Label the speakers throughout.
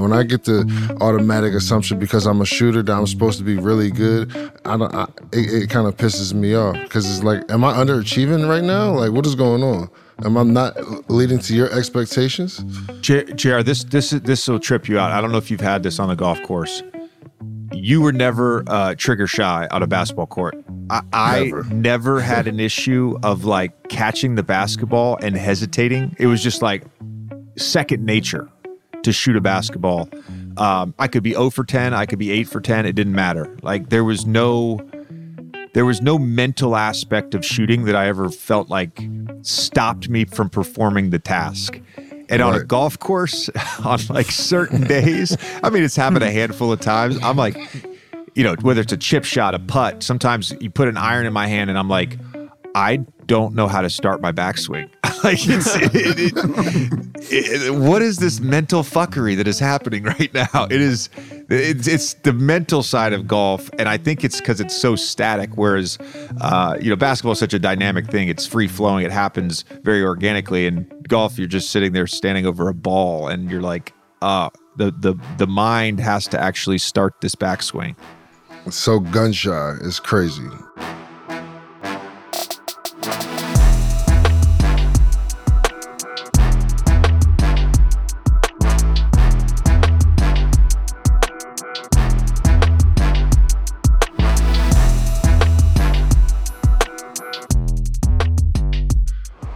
Speaker 1: When I get the automatic assumption because I'm a shooter that I'm supposed to be really good, I don't. I, it, it kind of pisses me off because it's like, am I underachieving right now? Like, what is going on? Am I not leading to your expectations?
Speaker 2: JR, this this this will trip you out. I don't know if you've had this on the golf course. You were never uh, trigger shy on a basketball court. I, I
Speaker 1: Never.
Speaker 2: never had an issue of like catching the basketball and hesitating. It was just like second nature to shoot a basketball. Um, I could be 0 for 10, I could be 8 for 10. It didn't matter. Like there was no there was no mental aspect of shooting that I ever felt like stopped me from performing the task. And on a golf course, on like certain days, I mean, it's happened a handful of times. I'm like, you know, whether it's a chip shot, a putt, sometimes you put an iron in my hand and I'm like, I don't know how to start my backswing. like, it, it, it- what is this mental fuckery that is happening right now? It is, it's, it's the mental side of golf, and I think it's because it's so static. Whereas, uh, you know, basketball is such a dynamic thing; it's free flowing. It happens very organically. And golf, you're just sitting there standing over a ball, and you're like, uh, the the the mind has to actually start this backswing.
Speaker 1: So gun shy. It's crazy.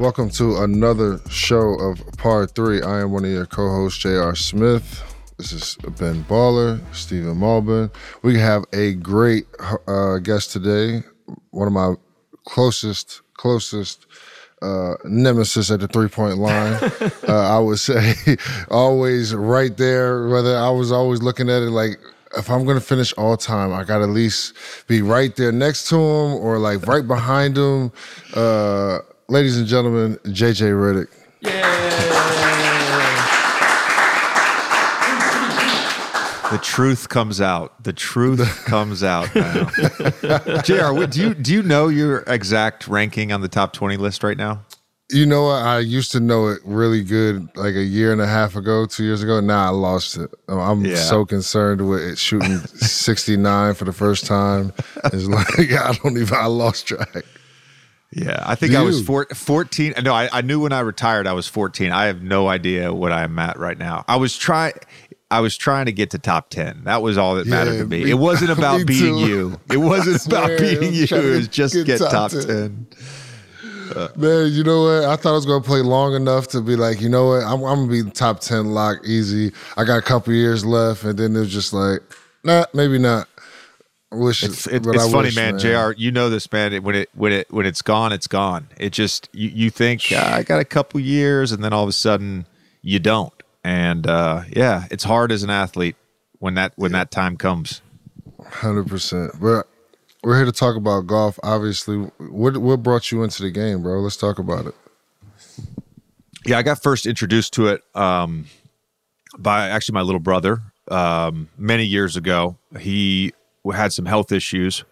Speaker 1: Welcome to another show of Par 3. I am one of your co hosts, J.R. Smith. This is Ben Baller, Stephen Malbon. We have a great uh, guest today, one of my closest, closest uh, nemesis at the three point line. uh, I would say always right there, whether I was always looking at it like, if I'm gonna finish all time, I gotta at least be right there next to him or like right behind him. Uh, ladies and gentlemen, JJ Redick.
Speaker 2: The truth comes out. The truth comes out now. Jr. what- Do you do you know your exact ranking on the top twenty list right now?
Speaker 1: You know what? I used to know it really good like a year and a half ago, two years ago. Now I lost it. I'm
Speaker 2: Yeah.
Speaker 1: so concerned with it shooting 69 for the first time. It's like I don't even. I lost track.
Speaker 2: Yeah, I think
Speaker 1: Do
Speaker 2: I was four, 14. No, I, I knew when I retired I was 14. I have no idea what I'm at right now. I was trying. I was trying to get to top 10. That was all that mattered to me.
Speaker 1: me-
Speaker 2: It wasn't about beating
Speaker 1: too.
Speaker 2: you. It wasn't about beating you. It was just
Speaker 1: get
Speaker 2: get,
Speaker 1: top
Speaker 2: top
Speaker 1: 10.
Speaker 2: 10.
Speaker 1: Man, you know what? I thought I was gonna play long enough to be like, you know what? I'm, I'm gonna be top 10 lock easy. I got a couple years left, and then it was just like, nah, maybe not. I wish
Speaker 2: It's, it, it's
Speaker 1: I
Speaker 2: funny,
Speaker 1: wish,
Speaker 2: man. Jr. You know this, man. When it when it when it's gone, it's gone. It just you you think "Ah, I got a couple years, and then all of a sudden you don't. And uh, yeah, it's hard as an athlete when that when that time comes.
Speaker 1: Hundred percent. But we're here to talk about golf. Obviously, what what brought you into the game, bro? Let's talk about it.
Speaker 2: Yeah, I got first introduced to it um, by actually my little brother um, many years ago. He had some health issues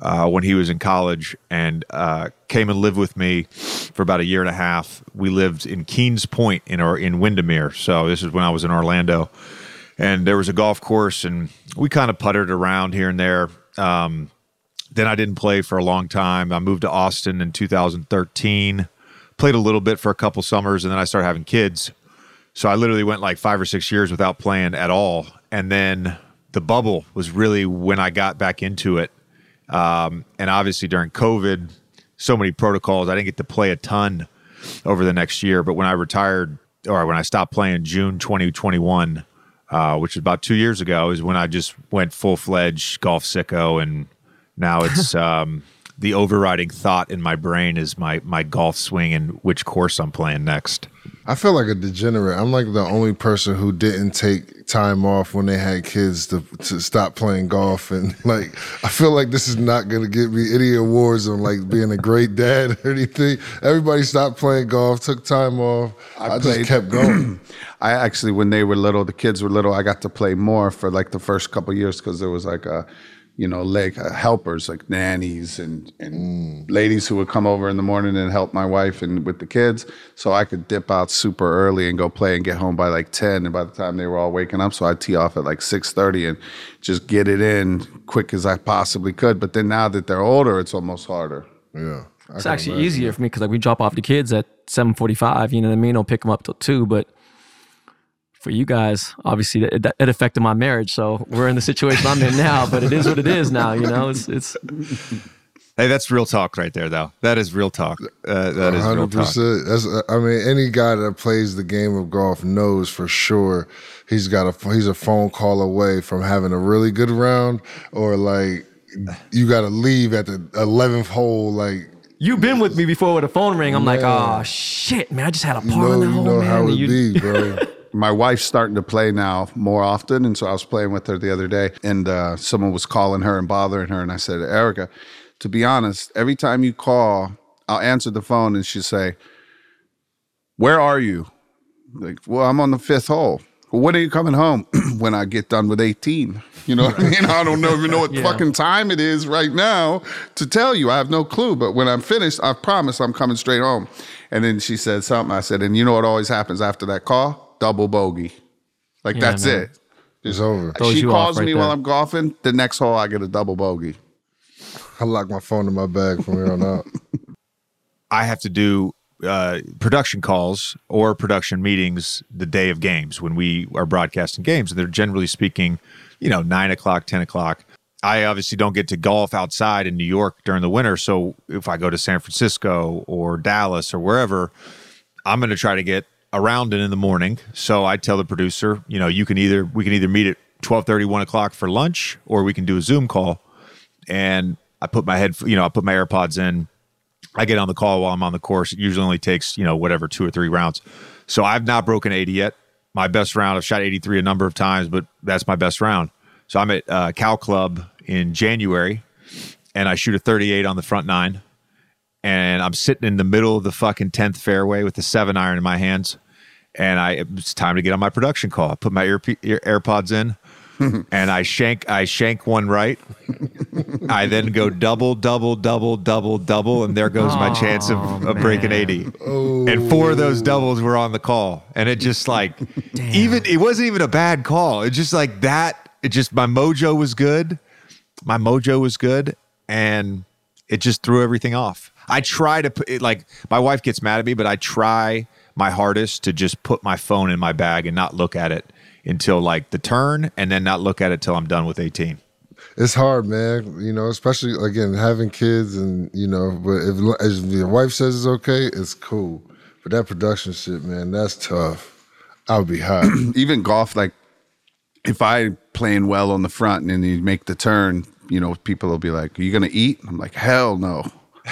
Speaker 2: uh, when he was in college and uh, came and lived with me for about a year and a half. We lived in Keene's Pointe in or in Windermere, so this is when I was in Orlando. And there was a golf course, and we kind of puttered around here and there. Um, then I didn't play for a long time. I moved to Austin in 2013 played a little bit for a couple summers and then I started having kids. So I literally went like five or six years without playing at all. And then the bubble was really when I got back into it. Um, and obviously during COVID, so many protocols, I didn't get to play a ton over the next year. But when I retired or when I stopped playing June 2021, uh, which is about two years ago, is when I just went full fledged golf sicko. And now it's um, the overriding thought in my brain is my my golf swing and which course I'm playing next.
Speaker 1: I feel like a degenerate. I'm like the only person who didn't take time off when they had kids to to stop playing golf, and like I feel like this is not gonna get me any awards on like being a great dad or anything. Everybody stopped playing golf, took time off. I, just
Speaker 3: played-
Speaker 1: kept going.
Speaker 3: I actually, when they were little, the kids were little, I got to play more for like the first couple years because there was like a you know, like uh, helpers, like nannies and and ladies who would come over in the morning and help my wife and with the kids. So I could dip out super early and go play and get home by like ten. And by the time they were all waking up, so I'd tee off at like six thirty and just get it in quick as I possibly could. But then now that they're older, it's almost harder.
Speaker 1: Yeah. I
Speaker 4: It's actually
Speaker 1: imagine.
Speaker 4: easier for me because like we drop off the kids at seven forty five. You know what I mean? Don't pick them up till two. But for you guys, obviously, that, that, it affected my marriage. So we're in the situation I'm in now. But it is what it is now. You know, it's it's
Speaker 2: Hey, that's real talk right there, though. That is real talk. Uh, that is real talk.
Speaker 1: That's. I mean, any guy that plays the game of golf knows for sure he's got a he's a phone call away from having a really good round, or like you got to leave at the eleventh hole. Like
Speaker 4: you've been with me before with a phone ring. I'm like, oh shit, man, I just had a
Speaker 1: you
Speaker 4: par
Speaker 1: know,
Speaker 4: on
Speaker 1: you
Speaker 4: that hole,
Speaker 1: know
Speaker 4: man.
Speaker 1: how it
Speaker 4: you-
Speaker 1: be, bro.
Speaker 3: my wife's starting to play now more often and so i was playing with her the other day and uh, someone was calling her and bothering her and i said erica to be honest every time you call i'll answer the phone and she'll say where are you like well i'm on the fifth hole well, when are you coming home? when I get done with 18. You know what I mean? I don't know, even know what
Speaker 4: Yeah.
Speaker 3: fucking time it is right now to tell you. I have no clue. But when I'm finished, I promise I'm coming straight home. And then she said something. I said, and you know what always happens after that call? Double bogey. Like
Speaker 4: Yeah,
Speaker 3: that's
Speaker 4: man.
Speaker 3: it.
Speaker 1: It's over.
Speaker 4: Throws
Speaker 3: she calls
Speaker 4: right
Speaker 3: me
Speaker 4: there.
Speaker 3: while I'm golfing. The next hole, I get a double bogey.
Speaker 1: I lock my phone in my bag from here on out.
Speaker 2: I have to do uh, production calls or production meetings the day of games when we are broadcasting games. And they're generally speaking, you know, nine o'clock, 10 o'clock. I obviously don't get to golf outside in New York during the winter. So if I go to San Francisco or Dallas or wherever, I'm going to try to get around it in the morning. So I tell the producer, you know, you can either, we can either meet at 12 1 o'clock for lunch or we can do a Zoom call. And I put my head, you know, I put my AirPods in. I get on the call while I'm on the course. It usually only takes, you know, whatever, two or three rounds. So I've not broken 80 yet. My best round, I've shot 83 a number of times, but that's my best round. So I'm at uh, Cal Club in January and I shoot a 38 on the front nine. And I'm sitting in the middle of the fucking 10th fairway with the seven iron in my hands. And I, it's time to get on my production call. I put my ear, ear, AirPods in and I shank, I shank one right. I then go double, double, double, double, double, and there goes my chance of,
Speaker 4: Oh,
Speaker 2: of breaking
Speaker 4: man.
Speaker 2: 80. And four of those doubles were on the call. And it just like, even, it wasn't even a bad call. It just like that, it just, my mojo was good. My mojo was good. And it just threw everything off. I try to put it like, my wife gets mad at me, but I try my hardest to just put my phone in my bag and not look at it until like the turn and then not look at it till I'm done with 18.
Speaker 1: It's hard, man. You know, especially again having kids, and you know, but if, if your wife says it's okay, it's cool. But that production shit, man, that's tough. I would be hot.
Speaker 3: even golf, like if I playing well on the front and then you make the turn, you know, people will be like, "Are you gonna eat?" I'm like, "Hell no."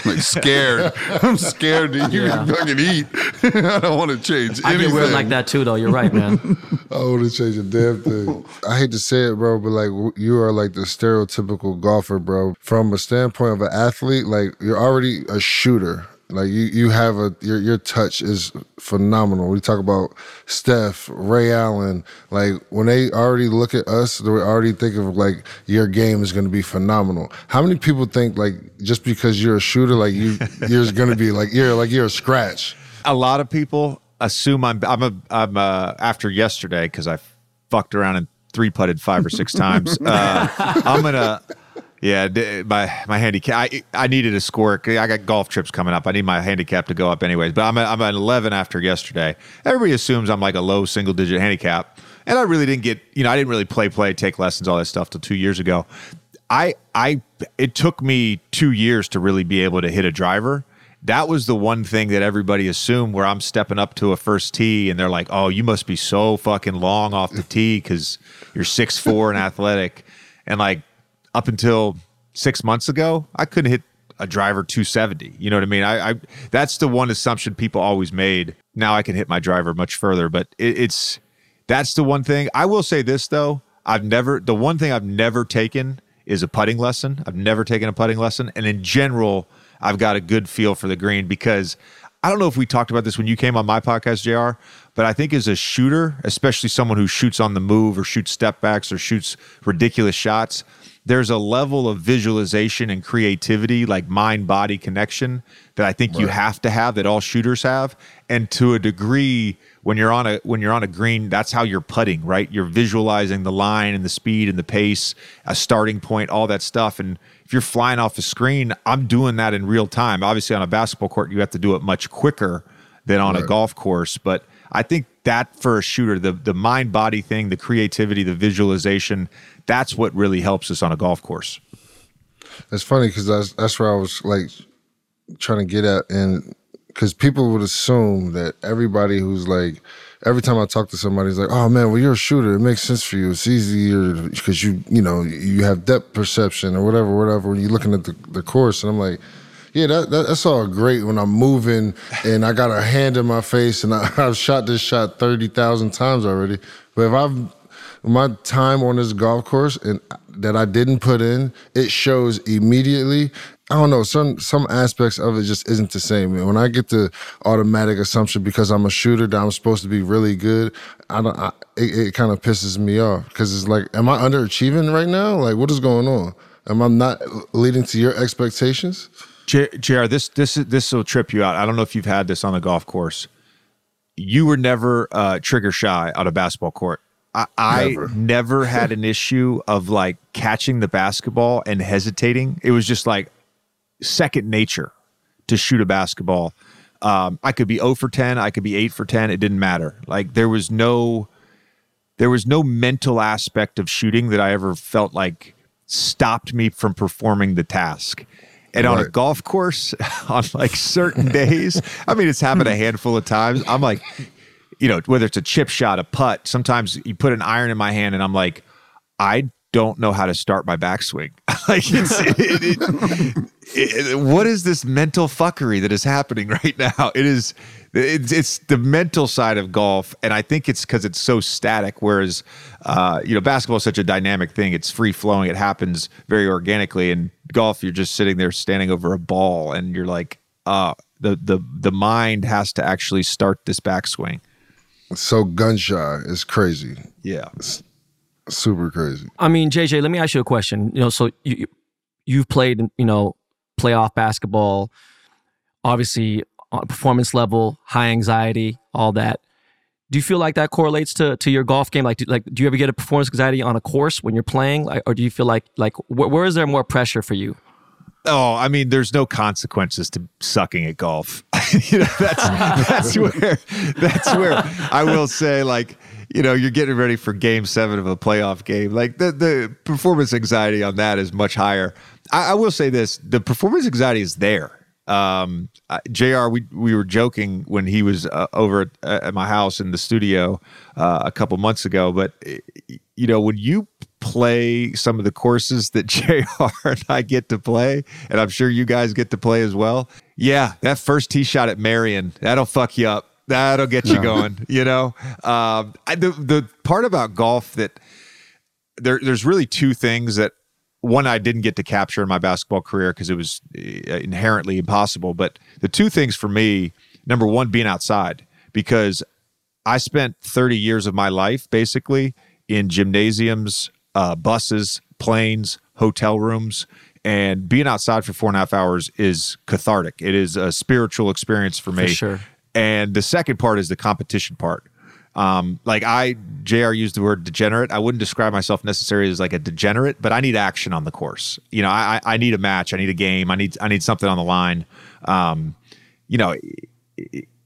Speaker 3: I'm like scared. I'm scared to even
Speaker 4: Yeah.
Speaker 3: fucking eat. I don't want to change
Speaker 4: I
Speaker 3: anything.
Speaker 4: get weird like that too, though. You're right, man.
Speaker 1: I wouldn't change a damn thing. I hate to say it, bro, but like you are like the stereotypical golfer, bro. From a standpoint of an athlete, like you're already a shooter. Like you, you have a your your touch is phenomenal. We talk about Steph, Ray Allen. Like when they already look at us, they already think of like your game is going to be phenomenal. How many people think like just because you're a shooter, like you you're going to be like you're like you're a scratch?
Speaker 2: a lot of people assume I'm I'm a I'm uh after yesterday because I fucked around and three putted five or six times. Uh, I'm gonna yeah my my handicap. I I needed a score. I got golf trips coming up. I need my handicap to go up anyways. But I'm a, I'm an 11 after yesterday. Everybody assumes I'm like a low single digit handicap, and I really didn't get you know I didn't really play play take lessons all that stuff till two years ago. I I it took me two years to really be able to hit a driver that was the one thing that everybody assumed where I'm stepping up to a first tee and they're like, oh, you must be so fucking long off the tee because you're six four and athletic. And like up until six months ago, I couldn't hit a driver 270. You know what I mean? I, I that's the one assumption people always made. Now I can hit my driver much further, but it, it's that's the one thing. I will say this though, I've never the one thing I've never taken is a putting lesson. I've never taken a putting lesson, and in general, I've got a good feel for the green because I don't know if we talked about this when you came on my podcast, Jr. But I think as a shooter, especially someone who shoots on the move or shoots step backs or shoots ridiculous shots, there's a level of visualization and creativity, like mind body connection, that I think you have to have that all shooters have. And to a degree, when you're on a when you're on a green, that's how you're putting, right? You're visualizing the line and the speed and the pace, a starting point, all that stuff. And if you're flying off the screen, I'm doing that in real time. Obviously, on a basketball court, you have to do it much quicker than on a golf course. But I think that for a shooter, the the mind body thing, the creativity, the visualization, that's what really helps us on a golf course.
Speaker 1: It's funny because that's that's where I was like trying to get at, and because people would assume that everybody who's like, every time I talk to somebody, it's like, oh man, well you're a shooter, it makes sense for you. It's easier because you you know you have depth perception or whatever, whatever. When you're looking at the, the course, and I'm like. Yeah, that, that, that's all great when I'm moving and I got a hand in my face and I, I've shot this shot 30,000 times already. But if I've my time on this golf course and that I didn't put in, it shows immediately. I don't know, some some aspects of it just isn't the same. And when I get the automatic assumption because I'm a shooter that I'm supposed to be really good, I don't. I, it, it kind of pisses me off because it's like, am I underachieving right now? Like, what is going on? Am I not leading to your expectations?
Speaker 2: JR, this this this will trip you out. I don't know if you've had this on the golf course. You were never uh, trigger shy on a basketball court. I, I
Speaker 1: Never.
Speaker 2: never had an issue of like catching the basketball and hesitating. It was just like second nature to shoot a basketball. Um, I could be 0 for 10, I could be 8 for 10. It didn't matter. Like there was no there was no mental aspect of shooting that I ever felt like stopped me from performing the task. And on a golf course, on like certain days, I mean, it's happened a handful of times. I'm like, you know, whether it's a chip shot, a putt, sometimes you put an iron in my hand and I'm like, I don't know how to start my backswing. like, it's, it, it, it- what is this mental fuckery that is happening right now? It is, it's, it's the mental side of golf. And I think it's because it's so static. Whereas, uh, you know, basketball is such a dynamic thing. It's free flowing. It happens very organically. And golf, you're just sitting there standing over a ball and you're like, uh, the, the, the mind has to actually start this backswing.
Speaker 1: So gun shy is crazy,
Speaker 2: Yeah.
Speaker 1: super crazy.
Speaker 4: I mean, JJ, let me ask you a question. You know, so you you- you've played, you know, playoff basketball, obviously on a Uh, performance level, high anxiety, all that. Do you feel like that correlates to to your golf game? Like, do, like, do you ever get a performance anxiety on a course when you're playing, like, or do you feel like like wh- where is there more pressure for you?
Speaker 2: Oh, I mean, there's no consequences to sucking at golf. you know, that's that's where that's where I will say, like, you know, you're getting ready for Game Seven of a playoff game. Like the the performance anxiety on that is much higher. I, I will say this: the performance anxiety is there. Um, uh, Jr. We we were joking when he was uh, over at, at my house in the studio uh, a couple months ago, but uh, you know when you play some of the courses that JR and I get to play, and I'm sure you guys get to play as well. Yeah, that first tee shot at Merion, that'll fuck you up. That'll get you going, you know? Um, I, the, the part about golf that there, there's really two things that one I didn't get to capture in my basketball career because it was uh, inherently impossible. But the two things for me, number one, being outside, because I spent 30 years of my life basically in gymnasiums, uh, buses, planes, hotel rooms. And being outside for four and a half hours is cathartic. It is a spiritual experience for me.
Speaker 4: sure.
Speaker 2: And the second part is the competition part. Um, like I, Jr. used the word degenerate. I wouldn't describe myself necessarily as like a degenerate, but I need action on the course. You know, I, I need a match. I need a game. I need I need something on the line. Um, you know,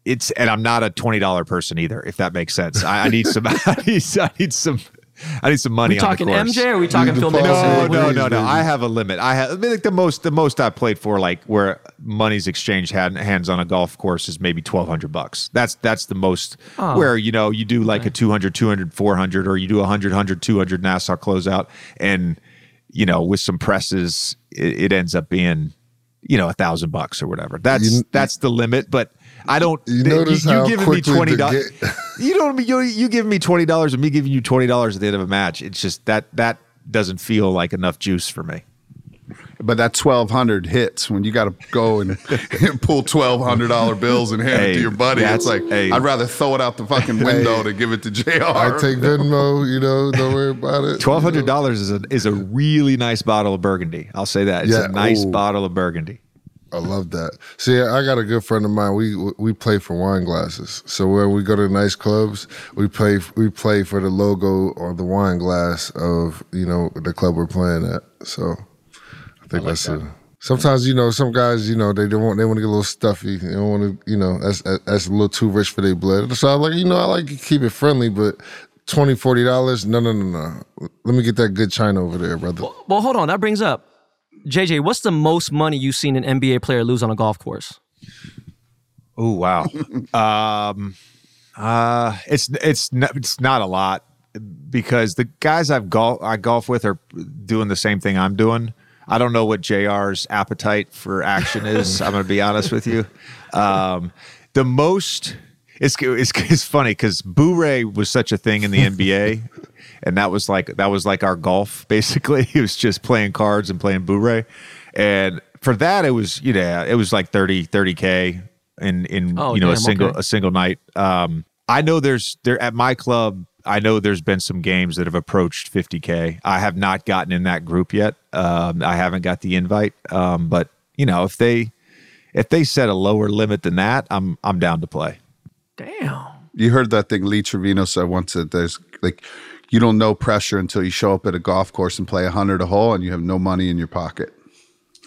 Speaker 2: it's and I'm not a twenty dollar person either. If that makes sense, I, I need some. I need, I need some. I need some money.
Speaker 4: We
Speaker 2: on
Speaker 4: talking
Speaker 2: the course.
Speaker 4: MJ or we talking
Speaker 1: the
Speaker 4: Phil
Speaker 1: pause.
Speaker 4: Mickelson?
Speaker 2: No, no, no, no. I have a limit. I have I mean, like the most the most I played for like where money's exchanged hand, hands on a golf course is maybe 1200 bucks. That's that's the most
Speaker 4: Oh.
Speaker 2: where you know you do like a 200 200 400 or you do a 100 100 200 Nassau closeout and you know with some presses it, it ends up being you know a thousand bucks or whatever. That's
Speaker 1: You-
Speaker 2: that's the limit, but I don't.
Speaker 1: You notice how
Speaker 2: giving me
Speaker 1: quickly
Speaker 2: twenty
Speaker 1: the
Speaker 2: dollars.
Speaker 1: ga-
Speaker 2: You don't. You you giving me twenty dollars and me giving you twenty dollars at the end of a match. It's just that that doesn't feel like enough juice for me.
Speaker 3: But that twelve hundred hits when you got to go and, and pull twelve hundred dollar bills and hand it to your buddy. It's
Speaker 2: that's-
Speaker 3: like
Speaker 2: hey.
Speaker 3: I'd rather throw it out the fucking window to give it to Jr.
Speaker 1: I take Venmo, you know, don't worry about it.
Speaker 2: Twelve hundred dollars is a is a really nice bottle of Burgundy. I'll say that it's
Speaker 1: Yeah,
Speaker 2: a nice
Speaker 1: ooh.
Speaker 2: bottle of Burgundy.
Speaker 1: I love that. See, I got a good friend of mine. We we play for wine glasses. So when we go to nice clubs, we play we play for the logo or the wine glass of you know the club we're playing at. So I think that's a. Sometimes you know some guys you know they don't want they want to get a little stuffy. They don't want to you know that's that's a little too rich for their blood. So I'm like you know I like to keep it friendly, but. 20 40 dollars no no no no let me get that good china over there brother
Speaker 4: Well, hold on. That brings up JJ. What's the most money you've seen an NBA player lose on a golf course?
Speaker 2: Oh wow. um, uh, it's it's not, it's not a lot because the guys I've golf I golf with are doing the same thing I'm doing. I don't know what Jr's appetite for action is. I'm going to be honest with you. Um, the most it's it's, it's funny because Boo-Ray was such a thing in the NBA, and that was like that was like our golf basically. It was just playing cards and playing Boo-Ray, and for that it was you know it was like 30 30 k in in
Speaker 4: Oh,
Speaker 2: you know a single
Speaker 4: okay.
Speaker 2: a single night. Um, I know there's there at my club. I know there's been some games that have approached 50k. I have not gotten in that group yet. Um, I haven't got the invite. Um, but you know, if they if they set a lower limit than that, I'm I'm down to play.
Speaker 4: Damn.
Speaker 3: You heard that thing Lee Trevino said once that there's like you don't know pressure until you show up at a golf course and play a hundred a hole and you have no money in your pocket.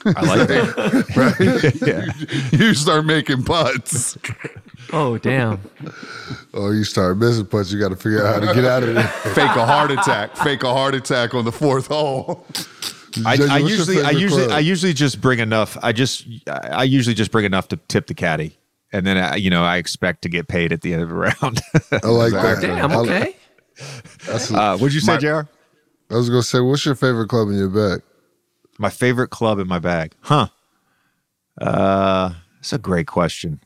Speaker 2: I like that.
Speaker 3: You start making putts.
Speaker 4: Oh, damn.
Speaker 1: oh you start missing putts you got to figure out how to get out of there
Speaker 3: Fake a heart attack. Fake a heart attack on the fourth hole.
Speaker 2: I, I usually, I usually,
Speaker 1: club?
Speaker 2: I usually just bring enough. I just, I usually just bring enough to tip the caddy, and then I, you know I expect to get paid at the end of the round.
Speaker 1: I like that.
Speaker 4: Damn.
Speaker 1: I-
Speaker 4: Okay.
Speaker 1: That's
Speaker 2: uh, what'd you say,
Speaker 3: My-
Speaker 2: Jr?
Speaker 1: I was gonna say, what's your favorite club in your bag?
Speaker 2: My favorite club in my bag, huh? Uh, that's a great question.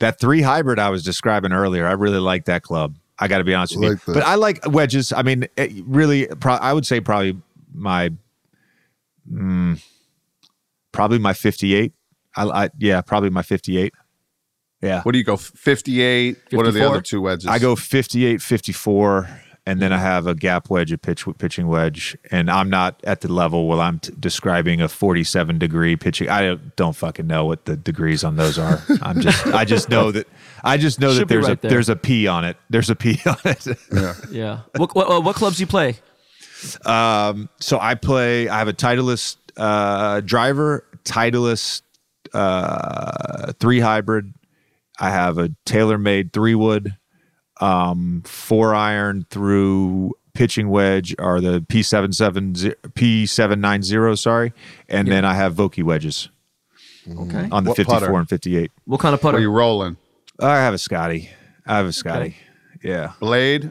Speaker 2: That three hybrid I was describing earlier, I really like that club. I got to be honest with
Speaker 1: Like
Speaker 2: you,
Speaker 1: that.
Speaker 2: but I like wedges. I mean, it really, pro- I would say probably my, mm, probably my fifty-eight. I, I yeah, probably my fifty-eight. Yeah,
Speaker 3: What do you go? 58. What are the other two wedges?
Speaker 2: I go 58, 54, and then I have a gap wedge, a pitch pitching wedge, and I'm not at the level where I'm t- describing a 47 degree pitching. I don't, don't fucking know what the degrees on those are. I'm just I just know that I just know that
Speaker 4: Should be
Speaker 2: there's
Speaker 4: right
Speaker 2: a
Speaker 4: there.
Speaker 2: there's a P on it. There's a P on it.
Speaker 3: Yeah.
Speaker 4: Yeah. What, what, what clubs do you play?
Speaker 2: Um, so I play. I have a Titleist uh, driver, Titleist uh, three hybrid. I have a TaylorMade three wood, um, four iron through pitching wedge are the P seven seven P seven nine zero. Sorry, and then I have Vokey wedges
Speaker 4: Okay.
Speaker 2: on the fifty four and fifty eight.
Speaker 4: What kind of
Speaker 3: What
Speaker 4: putter?
Speaker 3: are you rolling?
Speaker 2: I have a Scotty. I have a Scotty. Yeah.
Speaker 3: Blade?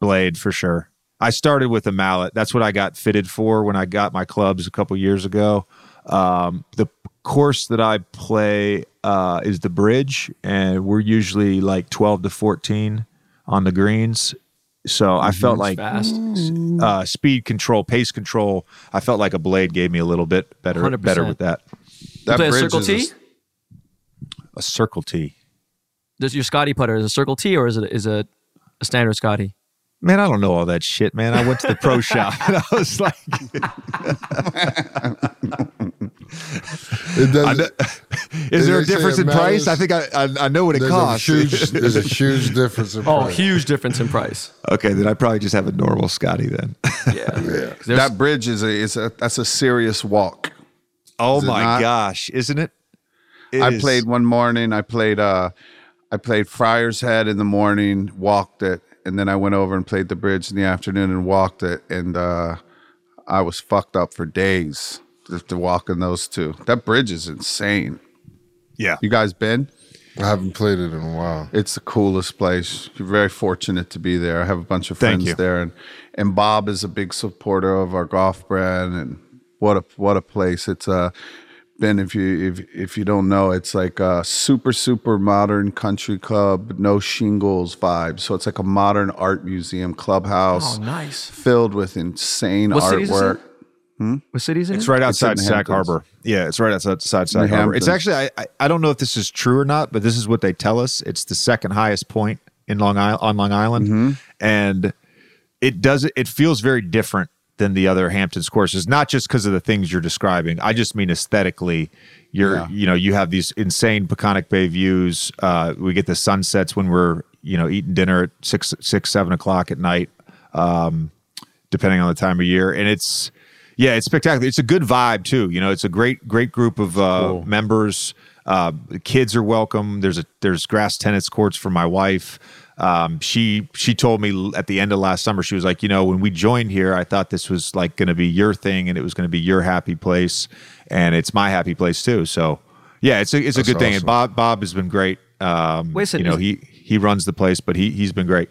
Speaker 2: blade for sure. I started with a mallet. That's what I got fitted for when I got my clubs a couple years ago. Um, the course that I play uh, is the bridge, and we're usually like 12 to 14 on the greens. So I felt like
Speaker 4: Fast.
Speaker 2: uh, speed control, pace control. I felt like a blade gave me a little bit better,
Speaker 4: 100%.
Speaker 2: better with that.
Speaker 3: That
Speaker 4: play a circle
Speaker 3: is
Speaker 4: T?
Speaker 2: A circle T.
Speaker 4: Does your Scotty putter is a circle T or is it is it a standard Scotty?
Speaker 2: Man, I don't know all that shit, man. I went to the pro shop and I was like,
Speaker 1: It does.
Speaker 2: know- is there a difference in price? I think I, I, I know what it
Speaker 1: There's a
Speaker 2: costs.
Speaker 1: huge. There's a huge difference in price.
Speaker 4: Oh,
Speaker 1: price.
Speaker 4: huge difference in price.
Speaker 2: okay, then I probably just have a normal Scotty then.
Speaker 4: Yeah. 'Cause there's-
Speaker 3: that bridge is a, is a that's a serious walk.
Speaker 2: oh
Speaker 3: Is
Speaker 2: my
Speaker 3: not?
Speaker 2: gosh, isn't it? It
Speaker 3: I
Speaker 2: is.
Speaker 3: played one morning. I played uh, I played Friar's Head in the morning, walked it, and then I went over and played the bridge in the afternoon and walked it, and uh, I was fucked up for days just to walk in those two. That bridge is insane.
Speaker 2: Yeah.
Speaker 3: You guys been?
Speaker 1: I haven't played it in a while.
Speaker 3: It's the coolest place. You're very fortunate to be there. I have a bunch of friends there, and and Bob is a big supporter of our golf brand. And what a what a place! It's uh, Ben. If you if if you don't know, it's like a super super modern country club, no shingles vibe. So it's like a modern art museum clubhouse
Speaker 4: oh, nice.
Speaker 3: filled with insane
Speaker 4: What city is this in?
Speaker 3: artwork.
Speaker 4: What city is it?
Speaker 2: It's right outside
Speaker 3: the
Speaker 2: Sag
Speaker 3: Hamptons.
Speaker 2: Harbor. Yeah, it's right outside Sag
Speaker 3: the
Speaker 2: Harbor. It's actually I, I I don't know if this is true or not, but this is what they tell us. It's the second highest point in Long Island on Long Island,
Speaker 3: Mm-hmm.
Speaker 2: and it does it feels very different than the other Hamptons courses. Not just because of the things you're describing. I just mean aesthetically. You're
Speaker 3: Yeah.
Speaker 2: you know you have these insane Peconic Bay views. Uh, we get the sunsets when we're you know eating dinner at six six seven o'clock at night. Um, depending on the time of year. And it's yeah, it's spectacular. It's a good vibe too. You know, it's a great great group of uh, members. Uh, kids are welcome. There's a there's grass tennis courts for my wife. Um, she she told me at the end of last summer she was like, you know, when we joined here, I thought this was like going to be your thing and it was going to be your happy place, and it's my happy place too. So yeah, it's a it's a good thing. And. Bob Bob has been great. Um,
Speaker 4: Wait a second,
Speaker 2: you know he he runs the place, but he he's been great.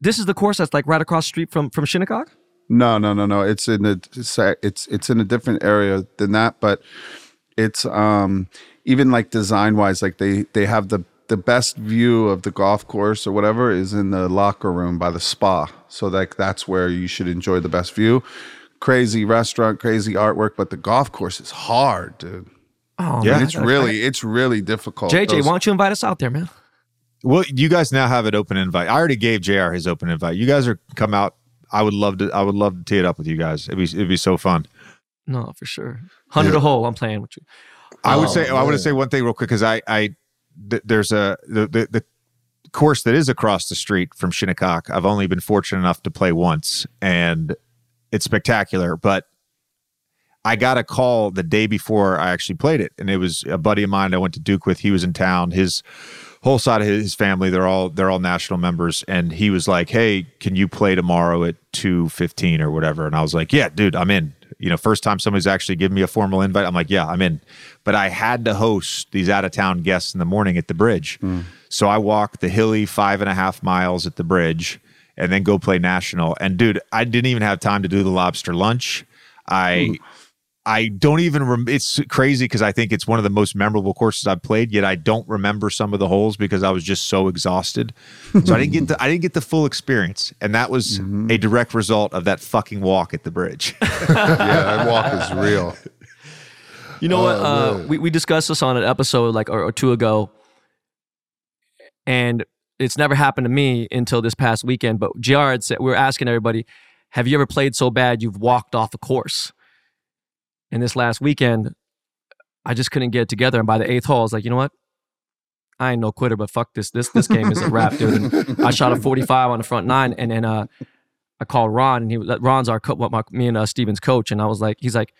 Speaker 4: This is the course that's like right across the street from from Shinnecock.
Speaker 3: No, no, no, no. It's in a it's a- it's it's in a different area than that, but it's um even like design wise, like they they have the the best view of the golf course or whatever is in the locker room by the spa. So like that's where you should enjoy the best view. Crazy restaurant, crazy artwork, but the golf course is hard, dude.
Speaker 4: Oh,
Speaker 2: Yeah.
Speaker 4: man, I
Speaker 3: It's really it's really difficult.
Speaker 4: JJ,
Speaker 3: Those-
Speaker 4: why don't you invite us out there, man?
Speaker 2: Well, you guys now have an open invite. I already gave JR his open invite. You guys are come out. I would love to. I would love to tee it up with you guys. It'd be it'd be so fun.
Speaker 4: No, for sure. Hundred a hole. I'm playing with you.
Speaker 2: I would
Speaker 1: Oh,
Speaker 2: say. I want to say one thing real quick because I I th- there's a the, the the course that is across the street from Shinnecock. I've only been fortunate enough to play once, and it's spectacular. But I got a call the day before I actually played it, and it was a buddy of mine I went to Duke with. He was in town. His whole side of his family they're all they're all national members, and he was like, "Hey, can you play tomorrow at two fifteen or whatever?" And I was like, "Yeah, dude, I'm in." You know, first time somebody's actually given me a formal invite, I'm like, "Yeah, I'm in." But I had to host these out of town guests in the morning at the bridge, hmm. so I walked the hilly five and a half miles at the bridge and then go play national. And dude, I didn't even have time to do the lobster lunch. I I don't even rem- it's crazy because I think it's one of the most memorable courses I've played, yet I don't remember some of the holes because I was just so exhausted. So I didn't get the I didn't get the full experience. And that was a direct result of that fucking walk at the bridge.
Speaker 3: yeah, that walk is real.
Speaker 4: You know what?
Speaker 1: Oh,
Speaker 4: Uh,
Speaker 1: man.
Speaker 4: we, we discussed this on an episode like or, or two ago, and it's never happened to me until this past weekend. But Jr. had said we were asking everybody, "Have you ever played so bad you've walked off a course?" And this last weekend, I just couldn't get it together. And by the eighth hole, I was like, you know what? I ain't no quitter, but fuck this. This this game is a wrap, dude. And I shot a 45 on the front nine, and then uh, I called Ron, and he was Ron's our co- what my, me and uh, Stephen's coach, and I was like, he's like,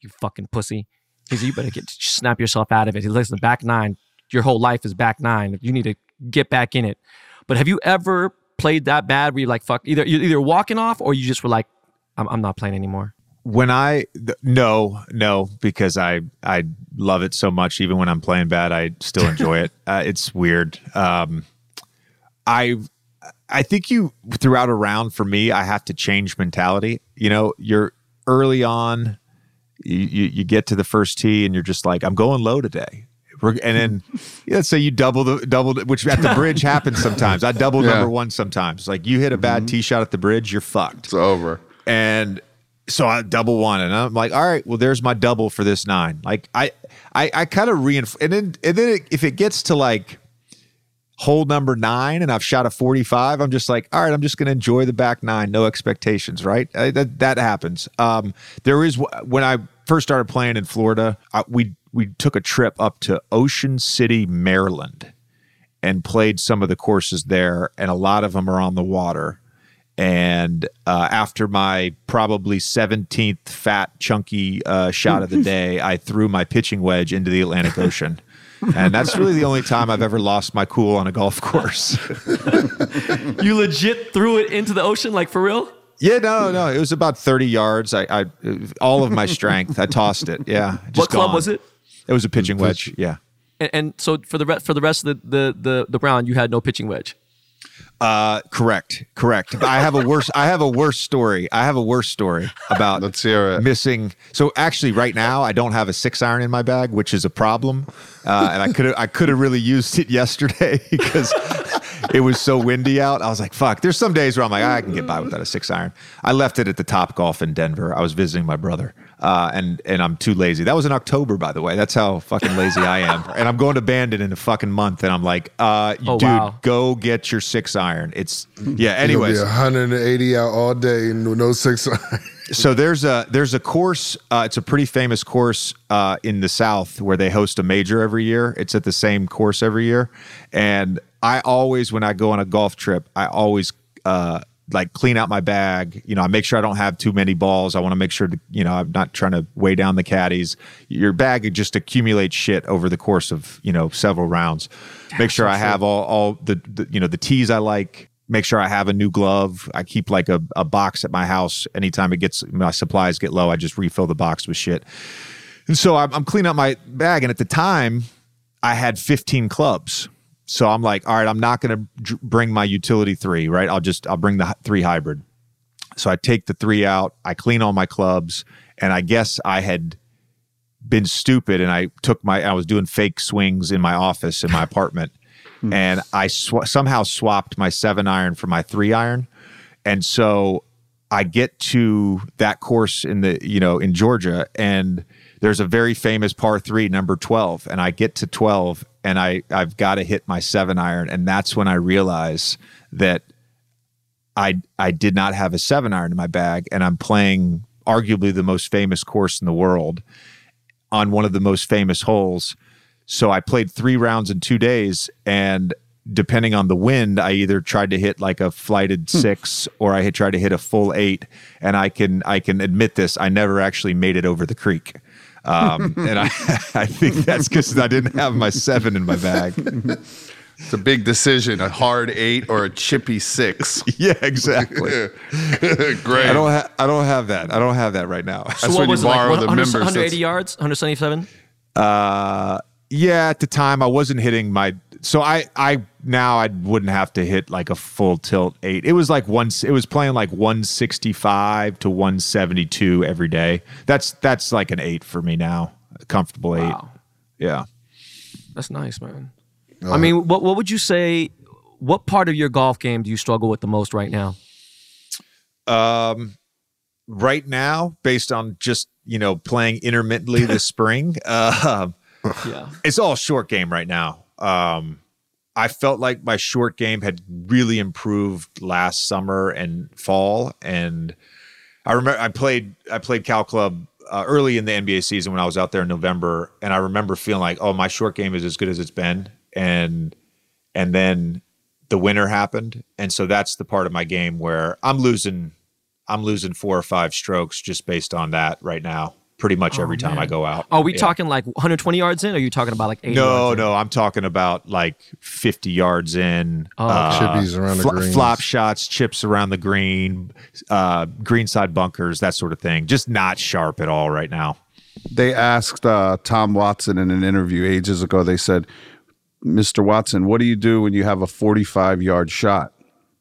Speaker 4: you fucking pussy. He's like, you better get snap yourself out of it. He the back nine, your whole life is back nine. You need to get back in it. But have you ever played that bad where you like fuck either you're either walking off or you just were like, I'm, I'm not playing anymore.
Speaker 2: When I th- no no because I I love it so much even when I'm playing bad I still enjoy it. Uh, it's weird. Um, I I think you throughout a round for me I have to change mentality. You know, you're early on, you you, you get to the first tee and you're just like I'm going low today. And then yeah, let's say you double the double, which at the bridge happens sometimes. I double
Speaker 3: Yeah.
Speaker 2: number one sometimes. Like you hit a bad tee shot at the bridge, you're fucked.
Speaker 3: It's over.
Speaker 2: And so I double one, and I'm like, all right, well, there's my double for this nine. Like I, I, I kind of reinforce, and then, and then it, if it gets to like hole number nine, and I've shot a 45, I'm just like, all right, I'm just going to enjoy the back nine, no expectations, right? I, that that happens. Um, there is when I first started playing in Florida, I, we we took a trip up to Ocean City, Maryland and played some of the courses there, and a lot of them are on the water. And uh, after my probably 17th fat, chunky uh, shot of the day, I threw my pitching wedge into the Atlantic Ocean. And that's really the only time I've ever lost my cool on a golf course.
Speaker 4: You legit threw it into the ocean, like for real?
Speaker 2: yeah, no, no. It was about 30 yards. I, I all of my strength. I tossed it. Yeah. just
Speaker 4: what club
Speaker 2: gone.
Speaker 4: was it?
Speaker 2: It was a pitching wedge. Yeah.
Speaker 4: And, and so for the re- for the rest of the, the the the round, you had no pitching wedge.
Speaker 2: Uh, correct, correct. I have a worse. I have a worse story. I have a worse story about
Speaker 3: Let's hear it.
Speaker 2: missing. So actually, right now, I don't have a six iron in my bag, which is a problem. Uh, and I could I could have really used it yesterday because it was so windy out. I was like, fuck. There's some days where I'm like, I can get by without a six iron. I left it at the Topgolf in Denver. I was visiting my brother, uh, and and I'm too lazy. That was in October, by the way. That's how fucking lazy I am. And I'm going to Bandon in a fucking month, and I'm like, uh,
Speaker 4: Oh,
Speaker 2: dude,
Speaker 4: wow.
Speaker 2: go get your six iron. It's yeah.
Speaker 1: You'll be
Speaker 2: Anyways,
Speaker 1: 180 out all day and no six. iron.
Speaker 2: so there's a there's a course. Uh, it's a pretty famous course uh, in the South where they host a major every year. It's at the same course every year, and I always when I go on a golf trip, I always uh, like clean out my bag. You know, I make sure I don't have too many balls. I want to make sure to, you know I'm not trying to weigh down the caddies. Your bag just accumulates shit over the course of you know several rounds. Make sure I have all all the, the you know the tees I like make sure I have a new glove. I keep like a, a box at my house. Anytime it gets my supplies get low, I just refill the box with shit. And so I'm, I'm cleaning up my bag. And at the time, I had 15 clubs. So I'm like, all right, I'm not going to bring my utility three, right? I'll just, I'll bring the three hybrid. So I take the three out, I clean all my clubs, and I guess I had been stupid and I took my, I was doing fake swings in my office in my apartment hmm. and I sw- somehow swapped my seven iron for my three iron. And so I get to that course in the, you know, in Georgia and there's a very famous par three, number 12. And I get to 12 and I, I've got to hit my seven iron. And that's when I realize that I, I did not have a seven iron in my bag and I'm playing arguably the most famous course in the world on one of the most famous holes. So I played three rounds in two days, and depending on the wind, I either tried to hit like a flighted hmm. six or I had tried to hit a full eight. And I can I can admit this: I never actually made it over the creek, um, and I I think that's because I didn't have my seven in my bag.
Speaker 3: It's a big decision: a hard eight or a chippy six.
Speaker 2: yeah, exactly.
Speaker 3: Great.
Speaker 2: I don't ha- I don't have that. I don't have that right now.
Speaker 3: That's
Speaker 4: so
Speaker 3: when
Speaker 4: what
Speaker 3: you
Speaker 4: was it, like
Speaker 3: borrow the
Speaker 4: 100
Speaker 3: members.
Speaker 4: 180
Speaker 3: That's-
Speaker 4: yards, 177?
Speaker 2: Uh, yeah, at the time I wasn't hitting my. So I, I now I wouldn't have to hit like a full tilt eight. It was like one. It was playing like one sixty five to one seventy two every day. That's that's like an eight for me now. A comfortable eight.
Speaker 4: Wow.
Speaker 2: Yeah.
Speaker 4: That's nice, man. I mean, what what would you say? What part of your golf game do you struggle with the most right now?
Speaker 2: Um, right now, based on just you know playing intermittently this spring, uh,
Speaker 4: Yeah.
Speaker 2: it's all short game right now. Um, I felt like my short game had really improved last summer and fall, and I remember I played I played Cal Club uh, early in the NBA season when I was out there in November, and I remember feeling like, oh, my short game is as good as it's been, and and then the winter happened, and so that's the part of my game where I'm losing I'm losing four or five strokes just based on that right now. Pretty much every time I go out.
Speaker 4: Are we
Speaker 2: Yeah.
Speaker 4: talking like 120 yards in? Or are you talking about like 80
Speaker 2: No,
Speaker 4: yards in?
Speaker 2: no, I'm talking about like 50 yards in.
Speaker 4: Oh,
Speaker 2: uh,
Speaker 1: Chippies around the
Speaker 2: fl-
Speaker 1: greens.
Speaker 2: flop shots, chips around the green, uh, greenside bunkers, that sort of thing. Just not sharp at all right now.
Speaker 3: They asked uh, Tom Watson in an interview ages ago. They said, "Mr. Watson, what do you do when you have a 45 yard shot?"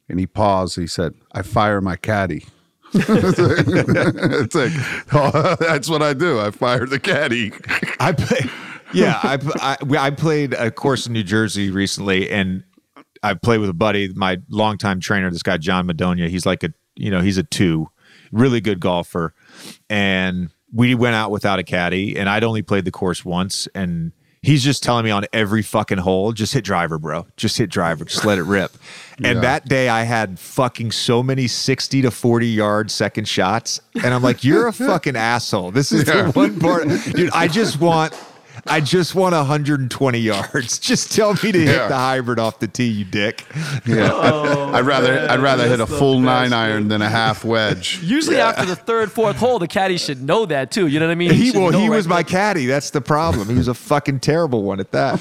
Speaker 3: And he paused. He said, "I fire my caddy." It's like, oh, that's what I do. I fire the caddy.
Speaker 2: I play, yeah, I, I I played a course in New Jersey recently, and I played with a buddy, my longtime trainer, this guy John Madonia. He's like a you know he's a two, really good golfer, and we went out without a caddy, and I'd only played the course once, and he's just telling me on every fucking hole, just hit driver, bro, just hit driver, just let it rip. And that day I had fucking so many 60 to 40 yard second shots. And I'm like, you're a fucking asshole. This is the one part. Dude, I just want I just want 120 yards. Just tell me to hit the hybrid off the tee, you dick.
Speaker 3: Yeah, oh, I'd rather I'd rather hit a full nine iron than a half wedge.
Speaker 4: Usually after the third, fourth hole, the caddy should know that too. You know what I mean?
Speaker 2: He
Speaker 4: should
Speaker 2: well, he
Speaker 4: right
Speaker 2: was my
Speaker 4: there.
Speaker 2: caddy. That's the problem. He was a fucking terrible one at that.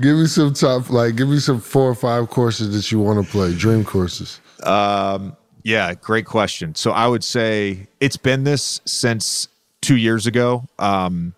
Speaker 1: Give me some top, like, give me some four or five courses that you want to play, dream courses.
Speaker 2: Um, yeah, great question. So I would say it's been this since two years ago. Um,